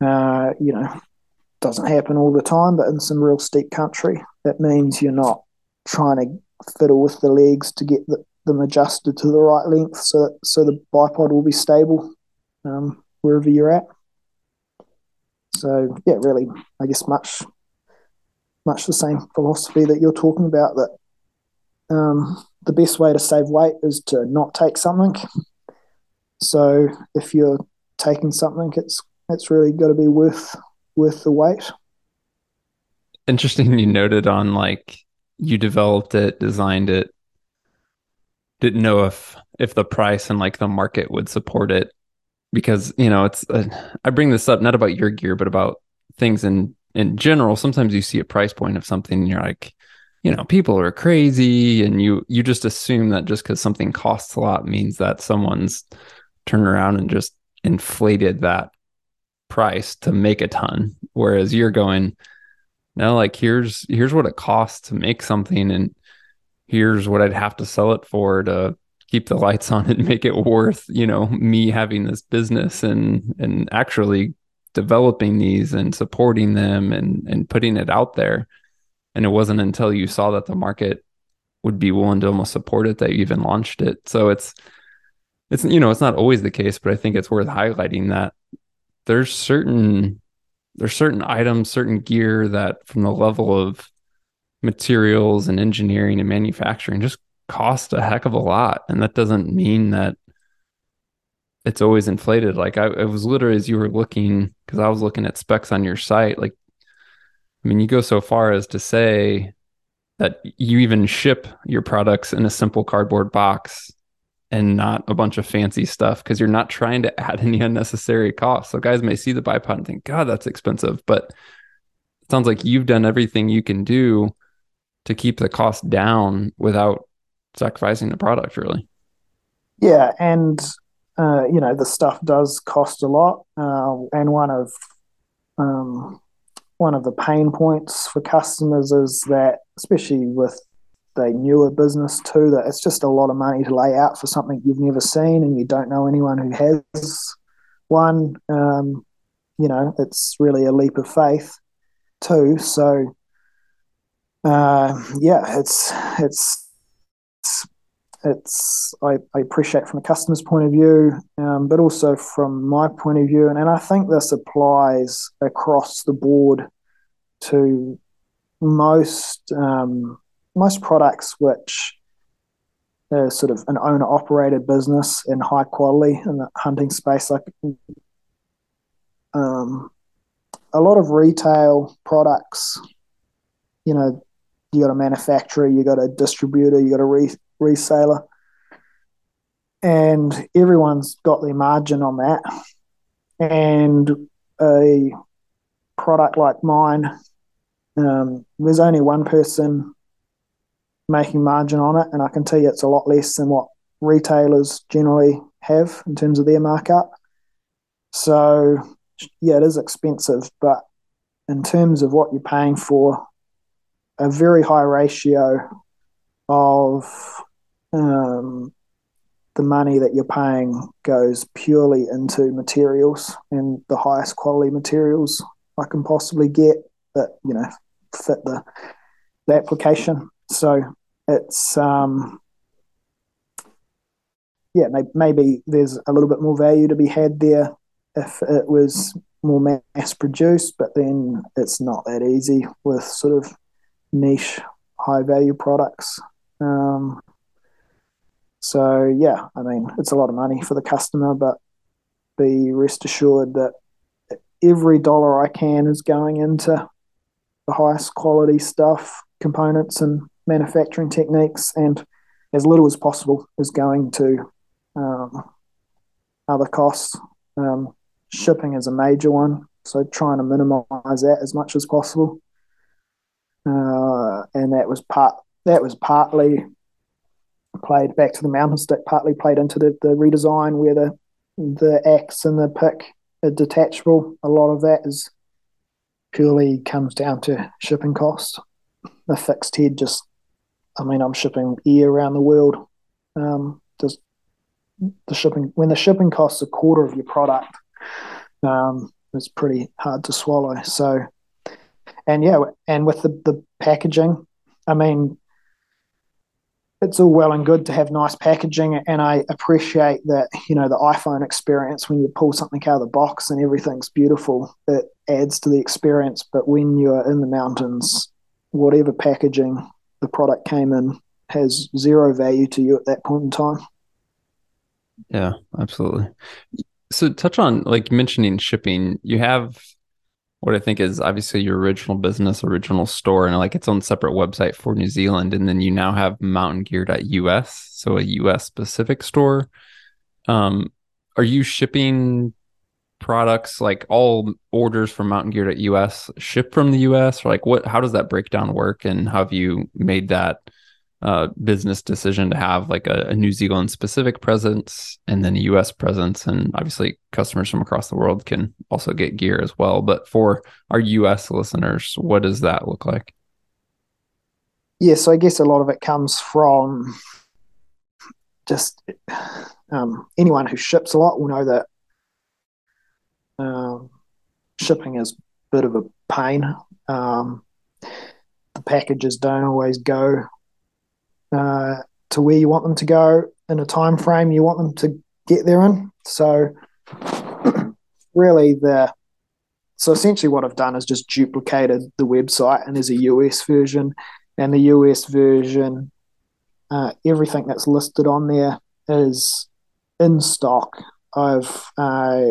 uh, you know, doesn't happen all the time, but in some real steep country, that means you're not trying to fiddle with the legs to get the, them adjusted to the right length so, so the bipod will be stable um, wherever you're at. So, yeah, really, I guess much much the same philosophy that you're talking about that um, the best way to save weight is to not take something. So if you're taking something, it's it's really got to be worth worth the weight. Interesting. You noted on like you developed it, designed it, didn't know if if the price and like the market would support it because you know it's uh, I bring this up not about your gear but about things in in general. Sometimes you see a price point of something and you're like you know people are crazy and you you just assume that just because something costs a lot means that someone's turned around and just inflated that price to make a ton. Whereas you're going no like here's here's what it costs to make something and here's what I'd have to sell it for to keep the lights on and *laughs* make it worth you know me having this business and and actually developing these and supporting them and and putting it out there and it wasn't until you saw that the market would be willing to almost support it that you even launched it. So it's it's you know, it's not always the case, but I think it's worth highlighting that there's certain there's certain items, certain gear that from the level of materials and engineering and manufacturing just cost a heck of a lot. And that doesn't mean that it's always inflated. Like I was literally as you were looking, because I was looking at specs on your site, like I mean, you go so far as to say that you even ship your products in a simple cardboard box and not a bunch of fancy stuff because you're not trying to add *laughs* any unnecessary costs. So guys may see the bipod and think, God, that's expensive. But it sounds like you've done everything you can do to keep the cost down without sacrificing the product, really. Yeah, and uh, you know the stuff does cost a lot, uh, and one of um, one of the pain points for customers is that, especially with the newer business too, that it's just a lot of money to lay out for something you've never seen and you don't know anyone who has one. Um, you know, it's really a leap of faith too. So, uh, yeah, it's it's it's, I, I, appreciate from a customer's point of view, um, but also from my point of view, and, and I think this applies across the board to most um, most products which are sort of an owner operated business in high quality in the hunting space, like um, a lot of retail products, you know, you got a manufacturer, you got a distributor, you got a re- reseller, and everyone's got their margin on that. And a product like mine, um, there's only one person making margin on it, and I can tell you it's a lot less than what retailers generally have in terms of their markup. So, yeah, it is expensive, but in terms of what you're paying for, a very high ratio of um, the money that you're paying goes purely into materials and the highest quality materials I can possibly get that you know fit the the application. So it's um, yeah, maybe there's a little bit more value to be had there if it was more mass produced, but then it's not that easy with sort of niche, high value products. Um, so yeah, I mean it's a lot of money for the customer, but be rest assured that every dollar I can is going into the highest quality stuff, components, and manufacturing techniques, and as little as possible is going to um, other costs. Um, shipping is a major one, so trying to minimize that as much as possible. Uh, and that was part that was partly played back to the mountain stick, partly played into the, the redesign where the the axe and the pick are detachable. A lot of that is purely comes down to shipping cost. The fixed head just I mean, I'm shipping ear around the world. Um, just the shipping when the shipping costs a quarter of your product, um, it's pretty hard to swallow. So, and yeah, and with the the packaging, I mean, it's all well and good to have nice packaging, and I appreciate that you know the iPhone experience when you pull something out of the box and everything's beautiful. It adds to the experience, but when you're in the mountains, whatever packaging the product came in has zero value to you at that point in time. Yeah, absolutely. So touch on like mentioning shipping. You have what I think is obviously your original business, original store, and like its own separate website for New Zealand, and then you now have mountaingear.us, so a US specific store. Um, are you shipping products like all orders from mountain gear.us ship from the us or like what how does that breakdown work and how have you made that uh, business decision to have like a, a, new zealand specific presence and then a us presence. And obviously customers from across the world can also get gear as well. But for our us listeners what does that look like? Yeah so i guess a lot of it comes from just um, anyone who ships a lot will know that um, shipping is a bit of a pain. Um, the packages don't always go uh, to where you want them to go in a time frame you want them to get there in. So *clears throat* really the so essentially what I've done is just duplicated the website and there's a US version and the US version uh, everything that's listed on there is in stock. I've uh,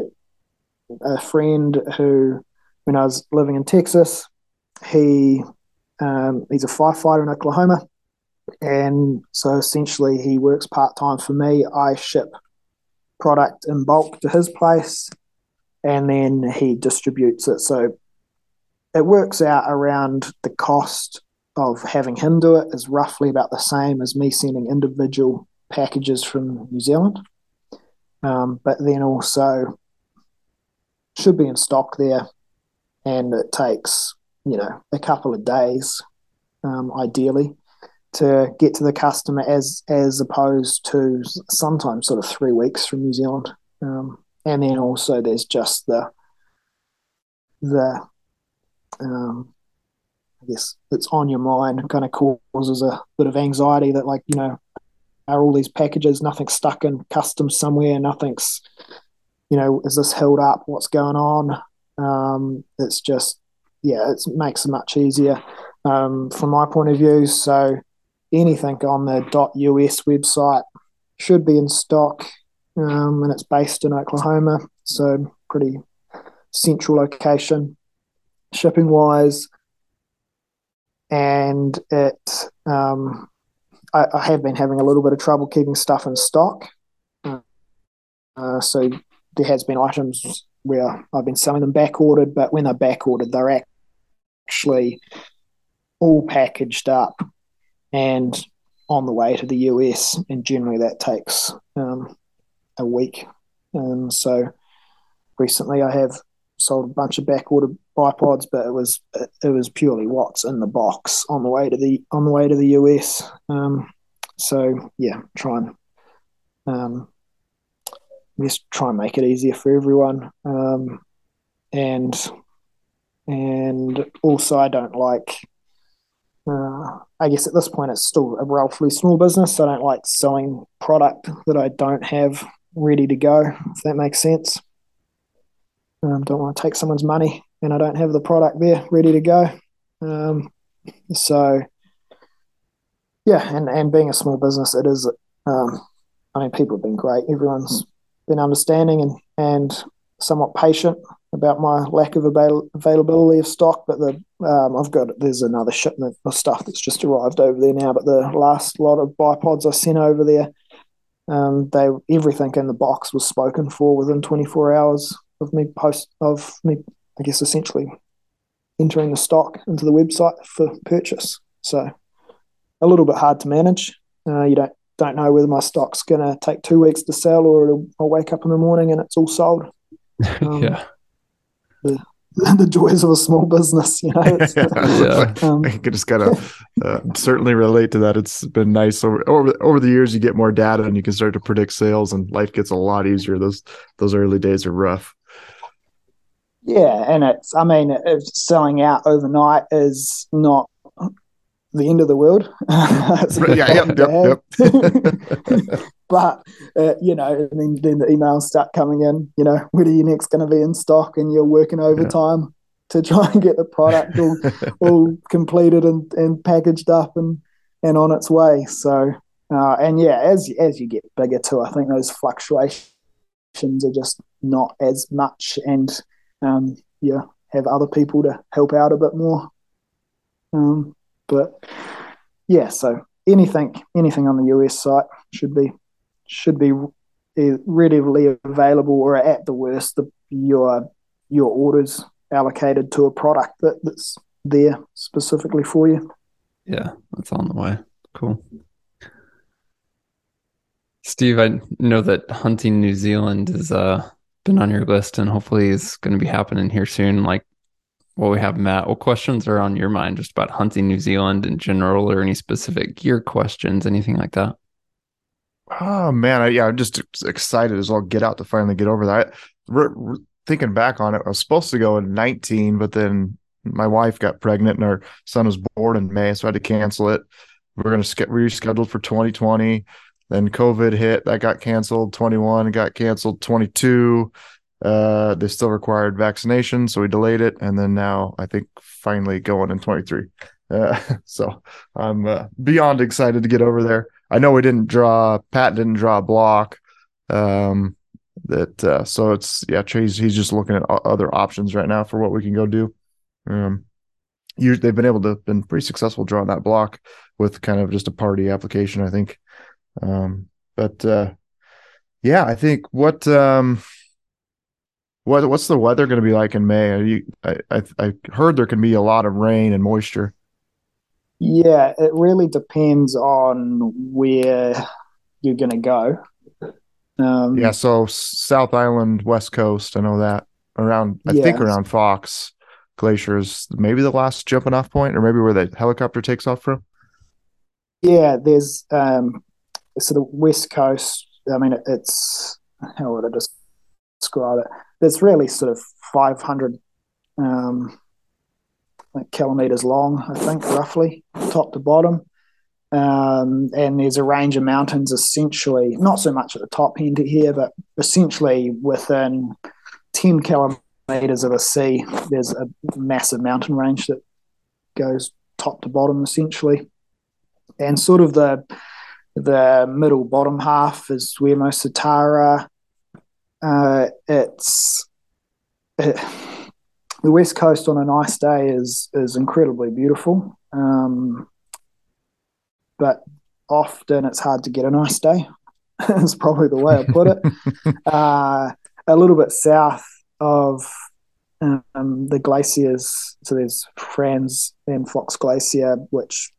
a friend who, when I was living in Texas, he um, he's a firefighter in Oklahoma, and so essentially he works part time for me. I ship product in bulk to his place, and then he distributes it. So it works out around the cost of having him do it is roughly about the same as me sending individual packages from New Zealand. Um, but then also should be in stock there, and it takes you know a couple of days, um, ideally, to get to the customer as as opposed to sometimes sort of three weeks from New Zealand. Um, and then also there's just the the um, I guess it's on your mind kind of causes a bit of anxiety that like you know are all these packages nothing stuck in customs somewhere nothing's you know is this held up? What's going on? Um, it's just yeah it makes it much easier um, from my point of view. So anything on the .us website should be in stock um, and it's based in Oklahoma so pretty central location shipping wise and it um, I, I, have been having a little bit of trouble keeping stuff in stock. Uh, so there has been items where I've been selling them back ordered, but when they're back ordered, they're actually all packaged up and on the way to the US, and generally that takes um, a week. And so recently, I have sold a bunch of back ordered bipods, but it was it was purely what's in the box on the way to the on the way to the US. Um, so yeah, try and um, just try and make it easier for everyone. Um, and and also, I don't like. Uh, I guess at this point, it's still a relatively small business. I don't like selling product that I don't have ready to go. If that makes sense. Um, don't want to take someone's money and I don't have the product there ready to go. Um, so, yeah, and, and being a small business, it is. Um, I mean, people have been great. Everyone's been understanding and and somewhat patient about my lack of avail- availability of stock. But the um, I've got there's another shipment of stuff that's just arrived over there now. But the last lot of bipods I sent over there, um, they everything in the box was spoken for within 24 hours of me post of me, I guess essentially entering the stock into the website for purchase. So a little bit hard to manage. Uh, you don't don't know whether my stock's going to take two weeks to sell or I'll wake up in the morning and it's all sold. *laughs* Um, yeah. The, *laughs* the joys of a small business, you know. *laughs* yeah. Um, I just gotta uh, certainly relate to that. It's been nice over, over over the years. You get more data and you can start to predict sales, and life gets a lot easier. Those those early days are rough. Yeah, and it's I mean, if selling out overnight is not the end of the world. *laughs* yeah, yep, yep, yep. But uh, you know, mean, then the emails start coming in. You know, when are you next going to be in stock? And you're working overtime yeah. to try and get the product all, *laughs* all completed and, and packaged up and and on its way. So, uh, and yeah, as as you get bigger too, I think those fluctuations are just not as much and um, yeah, have other people to help out a bit more. Um, but yeah, so anything anything on the US site should be should be readily available, or at the worst, the, your your orders allocated to a product that, that's there specifically for you. Yeah, that's on the way. Cool. Steve, I know that hunting New Zealand has uh been on your list and hopefully is going to be happening here soon. Like, well, we have Matt. What questions are on your mind just about hunting New Zealand in general, or any specific gear questions, anything like that? Oh man, I, yeah, I'm just excited as all get out to finally get over that. Thinking back on it, I was supposed to go in 19, but then my wife got pregnant and our son was born in May, so I had to cancel it. We we're going to get rescheduled for 2020. Then COVID hit, that got canceled. 21 got canceled. 22, uh, they still required vaccination, so we delayed it. And then now I think finally going in 23. Uh, *laughs* so I'm uh, beyond excited to get over there. I know we didn't draw, Pat didn't draw a block. Um, that uh, so it's yeah, he's he's just looking at other options right now for what we can go do. Um, you, they've been able to been pretty successful drawing that block with kind of just a party application, I think. Um, but uh, yeah, I think what um, what what's the weather going to be like in May? You, I, I I heard there can be a lot of rain and moisture. Yeah, it really depends on where you're going to go. Um, yeah, so South Island, West Coast, I know that around. I yeah. think around Fox Glaciers, maybe the last jumping off point, or maybe where the helicopter takes off from. Yeah, there's um, sort of West Coast. I mean, it's how would I describe it? There's really sort of 500 um, like kilometers long, I think, roughly, top to bottom. Um, and there's a range of mountains essentially, not so much at the top end here, but essentially within 10 kilometers of a sea, there's a massive mountain range that goes top to bottom essentially. And sort of the the middle bottom half is where most of Tara. Uh, it's it, the west coast on a nice day is is incredibly beautiful. Um, but often it's hard to get a nice day. *laughs* is probably the way I put it. *laughs* uh, a little bit south of um, the glaciers, so there's Franz and Fox Glacier, which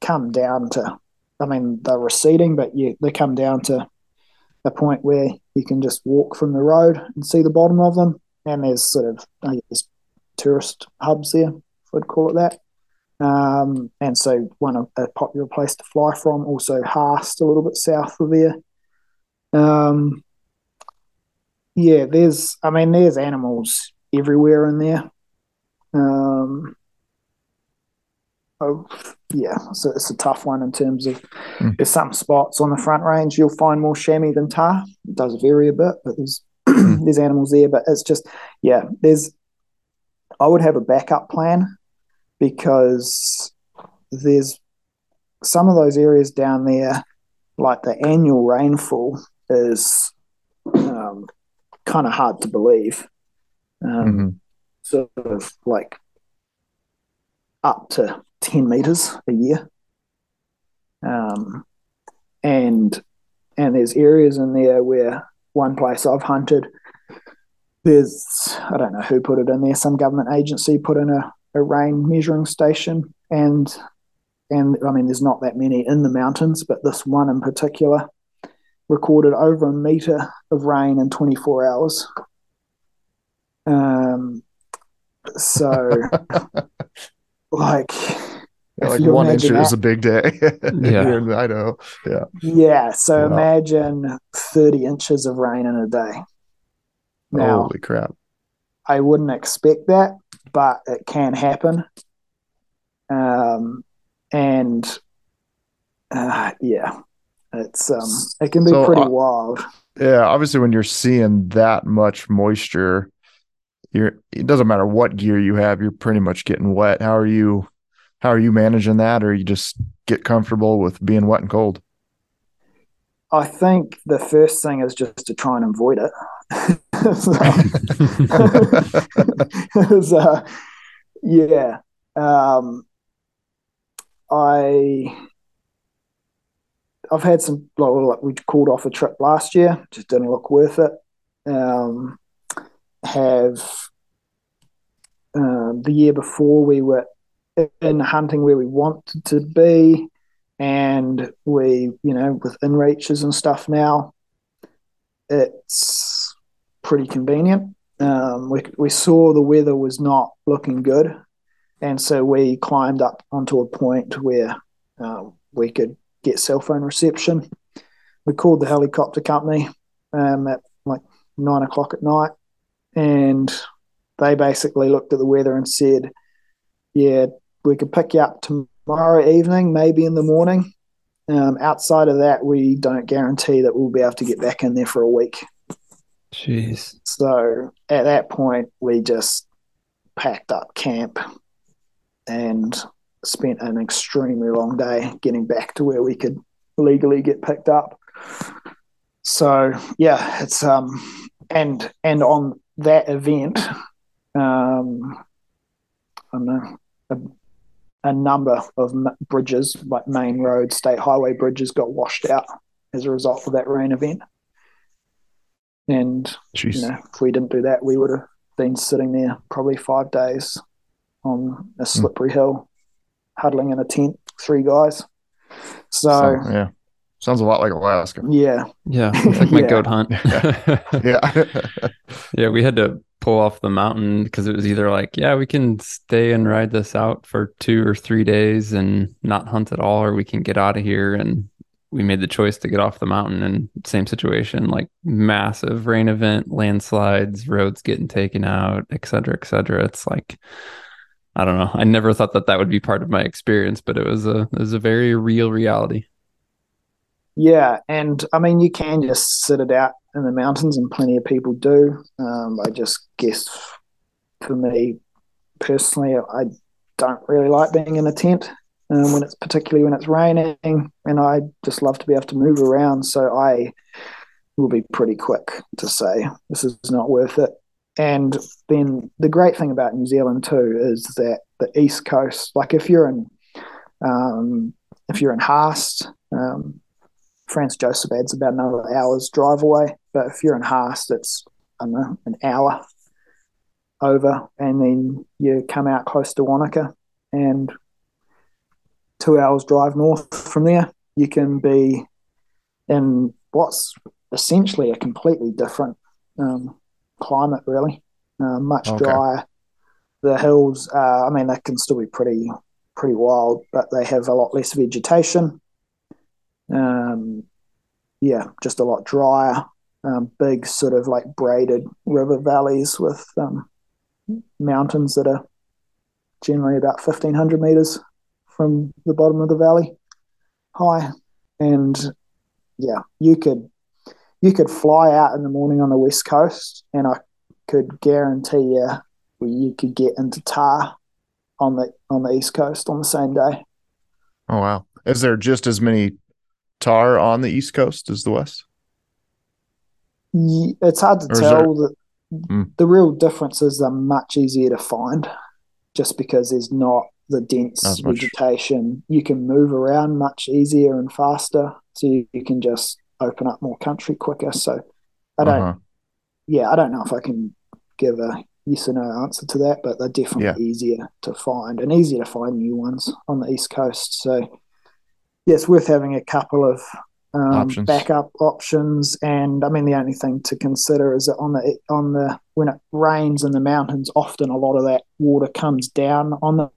come down to, I mean, they're receding, but you, they come down to a point where you can just walk from the road and see the bottom of them. And there's sort of, I guess, tourist hubs there, if I'd call it that. Um, and so one of a popular place to fly from, also Haast, a little bit south of there. Um, yeah, there's, I mean, there's animals everywhere in there. Um, oh, yeah, so it's a tough one in terms of mm. there's some spots on the front range you'll find more chamois than tahr. It does vary a bit, but there's. *clears throat* there's animals there. But it's just, yeah, there's. I would have a backup plan because there's some of those areas down there, like the annual rainfall is um, kind of hard to believe. Um, mm-hmm. Sort of like up to 10 meters a year. Um, and and there's areas in there where one place I've hunted, there's I don't know who put it in there, some government agency put in a a rain measuring station, and and I mean, there's not that many in the mountains, but this one in particular recorded over a meter of rain in 24 hours. Um, so, *laughs* like, yeah, like one inch is a big day *laughs* yeah. here in Idaho. Yeah. Yeah. So imagine 30 inches of rain in a day. Now, Holy crap. I wouldn't expect that but it can happen. Um, and uh, yeah, it's um, it can be so, pretty uh, wild. Yeah, obviously, when you're seeing that much moisture, you're it doesn't matter what gear you have, you're pretty much getting wet. How are you? How are you managing that, or you just get comfortable with being wet and cold? I think the first thing is just to try and avoid it. *laughs* so, *laughs* so, yeah, um, I I've had some like we called off a trip last year, just didn't look worth it. Um, have um, the year before we were in hunting where we wanted to be and we, you know, with inReaches and stuff now, it's pretty convenient. Um, we, we saw the weather was not looking good, and so we climbed up onto a point where um, we could get cell phone reception. We called the helicopter company um, at like nine o'clock at night, and they basically looked at the weather and said, "Yeah, we could pick you up tomorrow." evening, maybe in the morning. Um, outside of that, we don't guarantee that we'll be able to get back in there for a week. Jeez. So at that point, we just packed up camp and spent an extremely long day getting back to where we could legally get picked up. So yeah, it's um and and on that event, um I don't know, a, a number of bridges, like main road, state highway bridges, got washed out as a result of that rain event. And Jeez. you know, if we didn't do that, we would have been sitting there probably five days on a hmm. slippery mm. hill, huddling in a tent, three guys. So, so yeah, sounds a lot like Alaska. Yeah, yeah, *laughs* like my yeah. goat hunt. *laughs* yeah, *laughs* yeah. We had to pull off the mountain because it was either like, yeah, we can stay and ride this out for two or three days and not hunt at all, or we can get out of here. And we made the choice to get off the mountain. And same situation, like massive rain event, landslides, roads getting taken out, et cetera, et cetera. It's like I don't know. I never thought that that would be part of my experience, but it was a it was a very real reality. Yeah, and I mean, you can just sit it out in the mountains, and plenty of people do. Um, I just guess for me personally, I don't really like being in a tent um, when it's particularly when it's raining, and I just love to be able to move around. So I will be pretty quick to say this is not worth it. And then the great thing about New Zealand too is that the east coast, like if you're in um, if you're in Haast, um, Franz Josefsbad's about another hour's drive away. But if you're in Haast, it's I don't know, an hour over, and then you come out close to Wanaka, and two hours drive north from there, you can be in what's essentially a completely different um, climate, really. Uh, much okay. drier. The hills, uh, I mean, they can still be pretty pretty wild, but they have a lot less vegetation. Um, yeah, just a lot drier. Um, big sort of like braided river valleys with um, mountains that are generally about 1500 meters from the bottom of the valley high and yeah you could you could fly out in the morning on the west coast, and I could guarantee you you could get into Tahr on the on the east coast on the same day. Oh wow! Is there just as many Tahr on the east coast as the west? Yeah, it's hard to tell. That mm. the real differences they're much easier to find, just because there's not the dense vegetation. You can move around much easier and faster, so you, you can just open up more country quicker. So I don't, uh-huh. yeah, I don't know if I can give a yes or no answer to that, but they're definitely yeah. easier to find and easier to find new ones on the East Coast. So yeah, it's worth having a couple of um, options. backup options. And I mean, the only thing to consider is that on the on the when it rains in the mountains, often a lot of that water comes down on the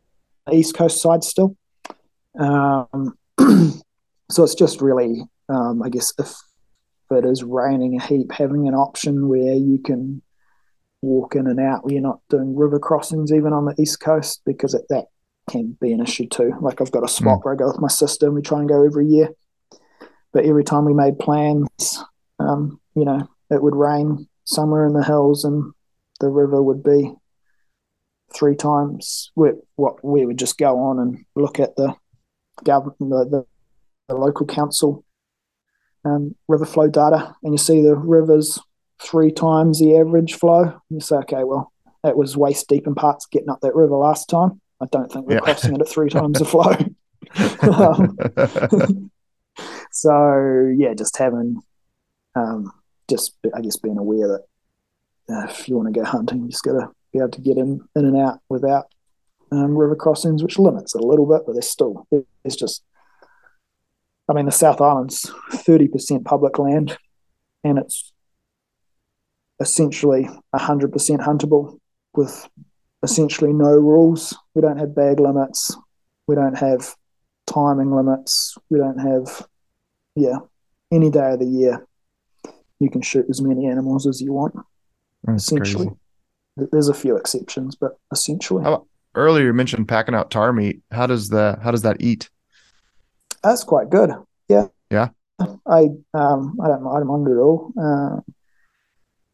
east coast side still. Um, *clears throat* so it's just really um, I guess if it is raining a heap, having an option where you can walk in and out where you're not doing river crossings even on the east coast because it, that can be an issue too. Like I've got a spot mm. where I go with my sister and we try and go every year. But every time we made plans, um, you know, it would rain somewhere in the hills and the river would be three times what we would just go on and look at the government the, the, the local council um, river flow data and you see the rivers three times the average flow, and you say, okay, well, that was waist deep in parts getting up that river last time. I don't think we're yeah. crossing it at three *laughs* times the flow. um, *laughs* *laughs* so yeah, just having, um, just I guess being aware that uh, if you want to go hunting, you just got to be able to get in in and out without um, river crossings, which limits it a little bit, but there's still it's just I mean, the South Island's 30% public land and it's essentially 100% huntable with essentially no rules. We don't have bag limits. We don't have timing limits. We don't have, yeah, any day of the year you can shoot as many animals as you want. That's essentially, crazy. there's a few exceptions, but essentially. How, earlier you mentioned packing out tahr meat. How does the how does that eat? That's quite good. Yeah. Yeah. I um I don't I don't mind it at all. Uh,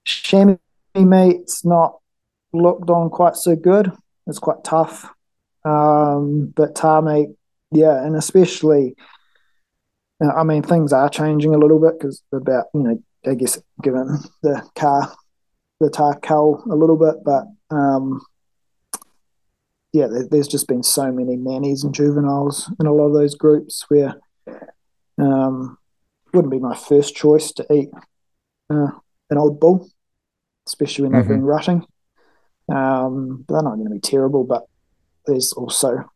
chamois meat's not looked on quite so good. It's quite tough. Um, but Tahr meat, yeah, and especially, uh, I mean, things are changing a little bit because about you know, I guess given the car, the Tahr cull a little bit, but um, yeah, there's just been so many nannies and juveniles in a lot of those groups where um, wouldn't be my first choice to eat uh, an old bull, especially when they've mm-hmm. been rutting. Um, they're not going to be terrible, but there's also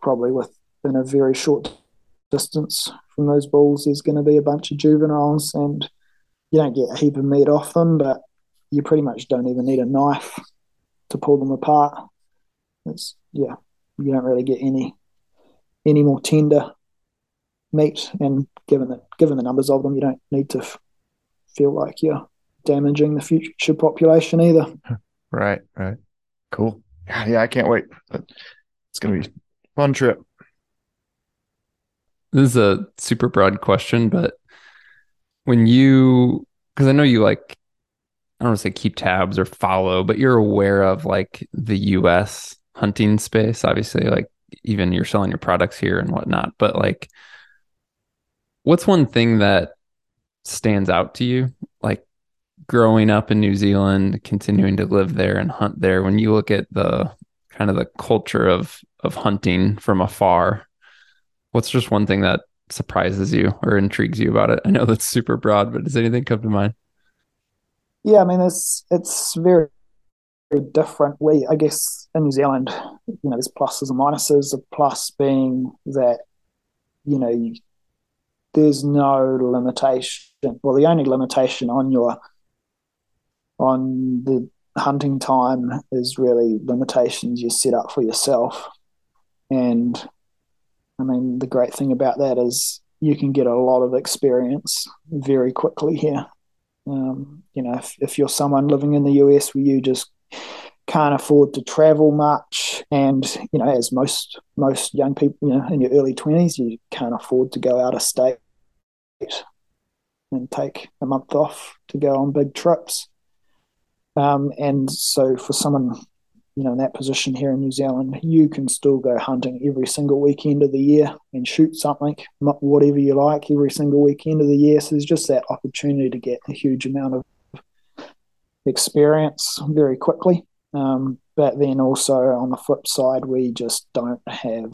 probably within a very short distance from those bulls, there's going to be a bunch of juveniles, and you don't get a heap of meat off them, but you pretty much don't even need a knife to pull them apart. It's yeah, you don't really get any any more tender meat, and given the given the numbers of them, you don't need to f- feel like you're damaging the future population either. *laughs* Right, right, cool. Yeah, I can't wait. It's gonna be fun trip. This is a super broad question, but when you, because I know you like I don't want to say keep tabs or follow, but you're aware of like the US hunting space. Obviously, like even you're selling your products here and whatnot. But like, what's one thing that stands out to you? Growing up in New Zealand, continuing to live there and hunt there, when you look at the kind of the culture of of hunting from afar, what's just one thing that surprises you or intrigues you about it? I know that's super broad, but does anything come to mind? Yeah, I mean it's it's very, very different. We I guess in New Zealand, you know, there's pluses and minuses. The plus being that, you know, you, there's no limitation. Well, the only limitation on your on the hunting time is really limitations you set up for yourself. And I mean, the great thing about that is you can get a lot of experience very quickly here. Um, you know, if, if you're someone living in the US where you just can't afford to travel much, and you know, as most most young people, you know, in your early twenties, you can't afford to go out of state and take a month off to go on big trips. Um, and so, for someone you know, in that position here in New Zealand, you can still go hunting every single weekend of the year and shoot something, whatever you like, every single weekend of the year. So there's just that opportunity to get a huge amount of experience very quickly. Um, but then also on the flip side, we just don't have,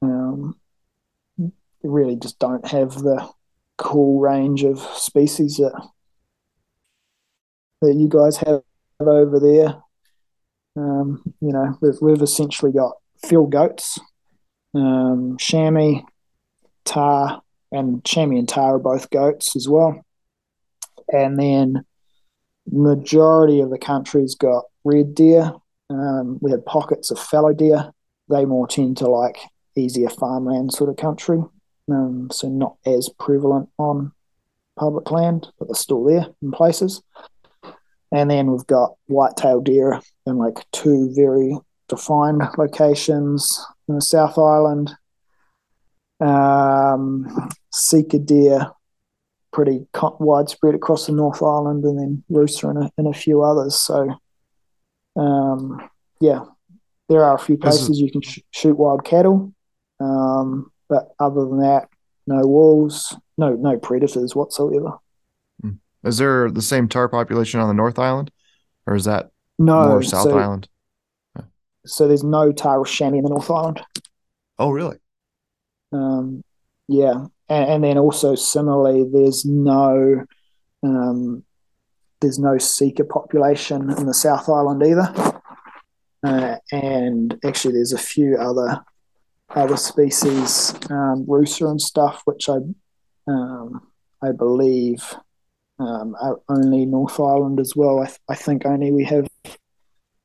um, really just don't have the cool range of species that that you guys have over there. Um, you know, we've, we've essentially got Phil goats, um, chamois, tahr, and chamois and tahr are both goats as well. And then majority of the country's got red deer. Um, we have pockets of fallow deer. They more tend to like easier farmland sort of country, um, so not as prevalent on public land, but they're still there in places. And then we've got white-tailed deer in like two very defined locations in the South Island. Um, sika deer, pretty widespread across the North Island, and then Rusa in a, in a few others. So, um, yeah, there are a few places you can sh- shoot wild cattle, um, but other than that, no wolves, no no predators whatsoever. Is there the same tahr population on the North Island, or is that no more South so, Island? So there's no tahr or chamois in the North Island. Oh, really? Um, yeah, and, and, then also similarly, there's no um, there's no sika population in the South Island either, uh, and actually there's a few other other species, um, Rusa and stuff, which I um, I believe um, only North Island as well. I, th- I think only we have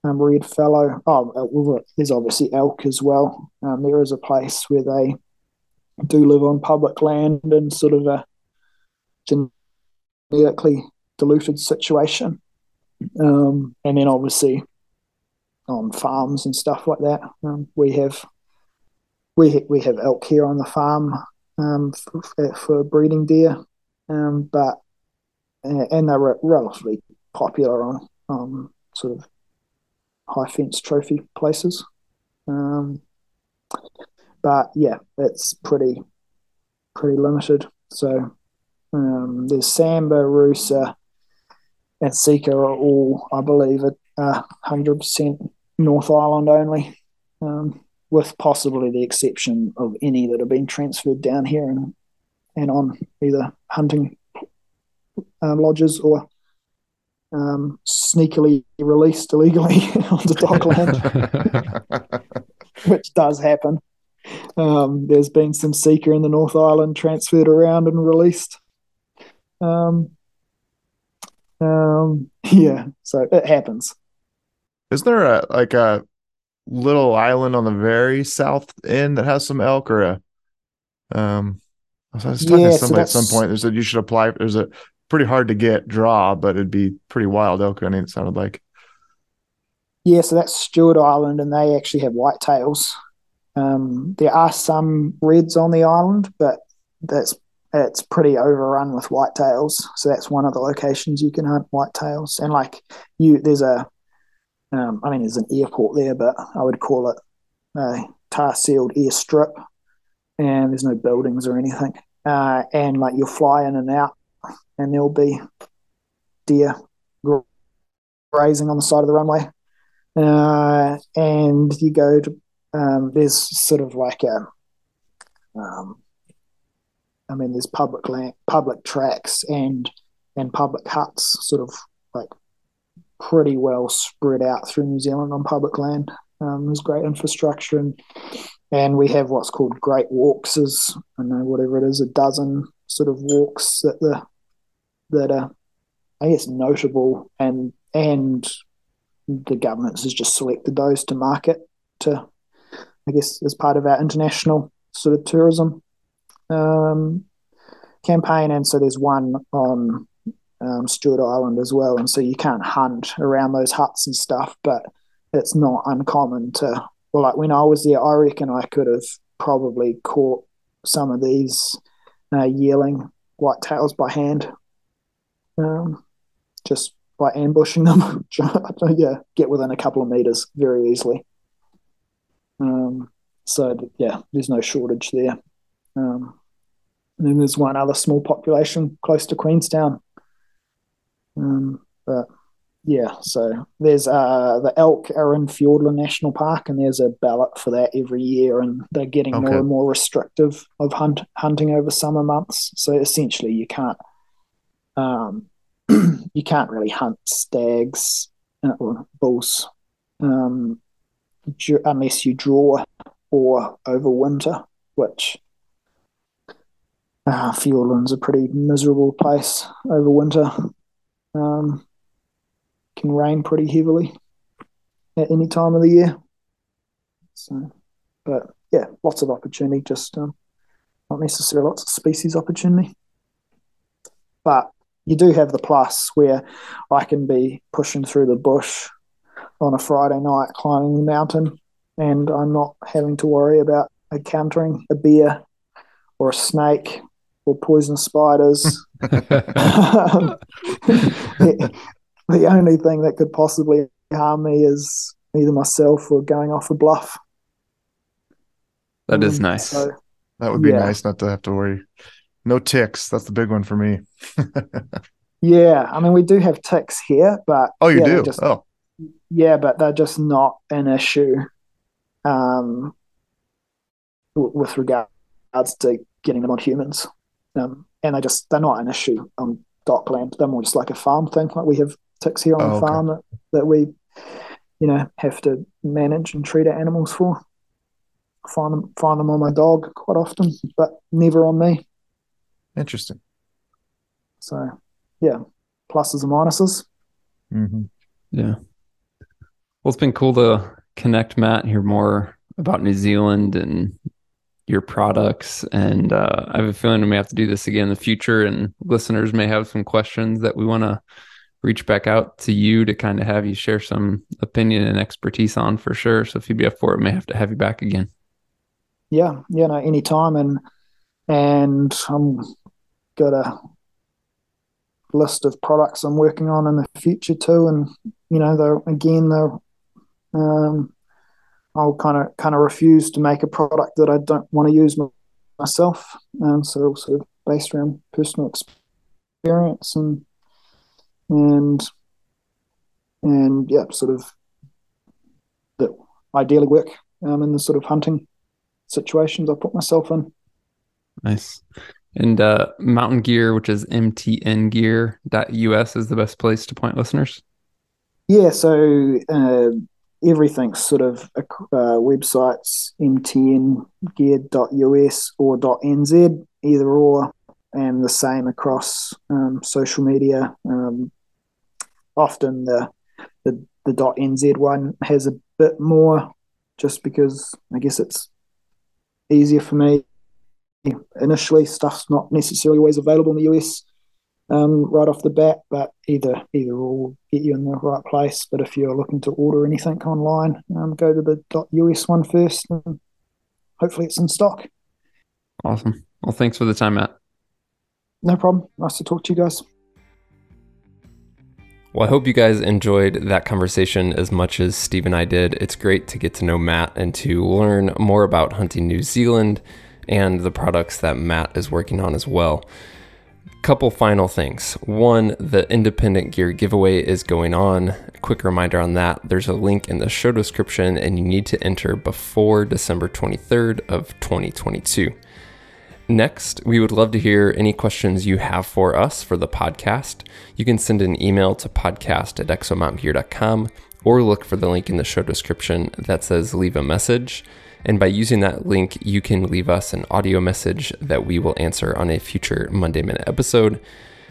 um, red fallow. Oh, uh, there's obviously elk as well. Um, there is a place where they do live on public land in sort of a genetically diluted situation. Um, and then obviously on farms and stuff like that, um, we have we ha- we have elk here on the farm um, for, for breeding deer. Um, but and they were relatively popular on um, sort of high fence trophy places. Um, but yeah, it's pretty pretty limited. So um, there's Sambar, Rusa, and Sika are all, I believe, a hundred percent North Island only, um, with possibly the exception of any that have been transferred down here and and on either hunting uh, lodges or um, sneakily released illegally *laughs* onto DOC land, *laughs* which does happen. Um, there's been some sika in the North Island transferred around and released. Um, um, yeah, so it happens. Is there a like a little island on the very south end that has some elk or a um I was talking yeah, to somebody so at some point. They said you should apply. There's a pretty hard to get draw, but it'd be pretty wild elk hunting. It sounded like. Yeah, so that's Stewart Island, and they actually have whitetails. Um, there are some reds on the island, but that's it's pretty overrun with whitetails. So that's one of the locations you can hunt whitetails. And like you, there's a, um, I mean, there's an airport there, but I would call it a tar sealed airstrip and there's no buildings or anything. Uh, and like you'll fly in and out, and there'll be deer grazing on the side of the runway. Uh, and you go to um, there's sort of like a, um, I mean, there's public land, public tracks, and and public huts, sort of like pretty well spread out through New Zealand on public land. Um, there's great infrastructure and and we have what's called great walks is I know whatever it is a dozen sort of walks that the that are I guess notable and and the government has just selected those to market to I guess as part of our international sort of tourism um, campaign. And so there's one on um, Stewart Island as well. And so you can't hunt around those huts and stuff but it's not uncommon to well, like when I was there, I reckon I could have probably caught some of these uh, yearling whitetails by hand, um, just by ambushing them. *laughs* yeah, get within a couple of meters very easily. Um, so yeah, there's no shortage there. Um, and then there's one other small population close to Queenstown. Um, but yeah, so there's uh the elk are in Fiordland National Park, and there's a ballot for that every year, and they're getting okay. more and more restrictive of hunt hunting over summer months. So essentially, you can't um *clears throat* you can't really hunt stags uh, or bulls um, unless you draw or over winter, which uh, Fiordland's a pretty miserable place over winter. Um, can rain pretty heavily at any time of the year. So, but yeah, lots of opportunity. Just um, not necessarily lots of species opportunity, but you do have the plus where I can be pushing through the bush on a Friday night, climbing the mountain, and I'm not having to worry about encountering a bear or a snake or poison spiders. um, *laughs* *laughs* the only thing that could possibly harm me is either myself or going off a bluff. That is um, nice. So, that would be yeah. nice not to have to worry. No ticks. That's the big one for me. *laughs* yeah, I mean we do have ticks here, but oh, you yeah, do. Just, oh, yeah, but they're just not an issue. Um, with regards to getting them on humans, um, and they just they're not an issue on DOC land. They're more just like a farm thing. Like we have ticks here on oh, the farm okay. that, that we, you know, have to manage and treat our animals for. Find them, find them on my dog quite often, but never on me. Interesting. So, yeah, pluses and minuses. Mm-hmm. Yeah. Well, it's been cool to connect, Matt, hear more about New Zealand and your products. And uh, I have a feeling we may have to do this again in the future. And listeners may have some questions that we want to reach back out to you to kind of have you share some opinion and expertise on for sure. So if you'd be up for it, may have to have you back again. Yeah, yeah, no, anytime. And and I'm got a list of products I'm working on in the future too. And you know, they're again they're um, I'll kind of kind of refuse to make a product that I don't want to use myself. And so sort of based around personal experience and and and yeah, sort of that ideally work um, in the sort of hunting situations I put myself in. Nice. And uh, Mountain Gear, which is mtngear.us, is the best place to point listeners. Yeah, so uh, everything's sort of uh, websites mtngear.us or .nz, either or, and the same across um, social media. Um, often the, the the .nz one has a bit more, just because I guess it's easier for me. Initially, stuff's not necessarily always available in the US um, right off the bat, but either either will get you in the right place. But if you're looking to order anything online, um, go to the .us one first, and hopefully it's in stock. Awesome. Well, thanks for the time, Matt. No problem. Nice to talk to you guys. Well, I hope you guys enjoyed that conversation as much as Steve and I did. It's great to get to know Matt and to learn more about hunting New Zealand and the products that Matt is working on as well. Couple final things. One, the independent gear giveaway is going on. Quick reminder on that. There's a link in the show description and you need to enter before December 23rd of 2022. Next, we would love to hear any questions you have for us for the podcast. You can send an email to podcast at exomountaingear.com or look for the link in the show description that says leave a message. And by using that link, you can leave us an audio message that we will answer on a future Monday Minute episode.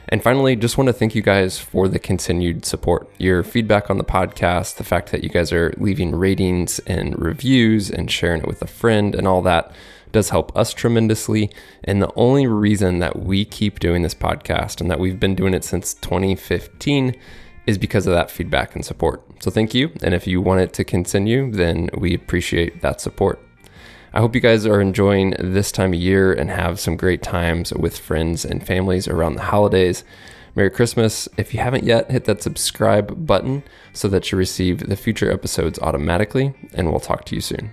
And finally, just want to thank you guys for the continued support. Your feedback on the podcast, the fact that you guys are leaving ratings and reviews and sharing it with a friend and all that does help us tremendously. And the only reason that we keep doing this podcast and that we've been doing it since 2015 is because of that feedback and support. So thank you. And if you want it to continue, then we appreciate that support. I hope you guys are enjoying this time of year and have some great times with friends and families around the holidays. Merry Christmas. If you haven't yet, hit that subscribe button so that you receive the future episodes automatically, and we'll talk to you soon.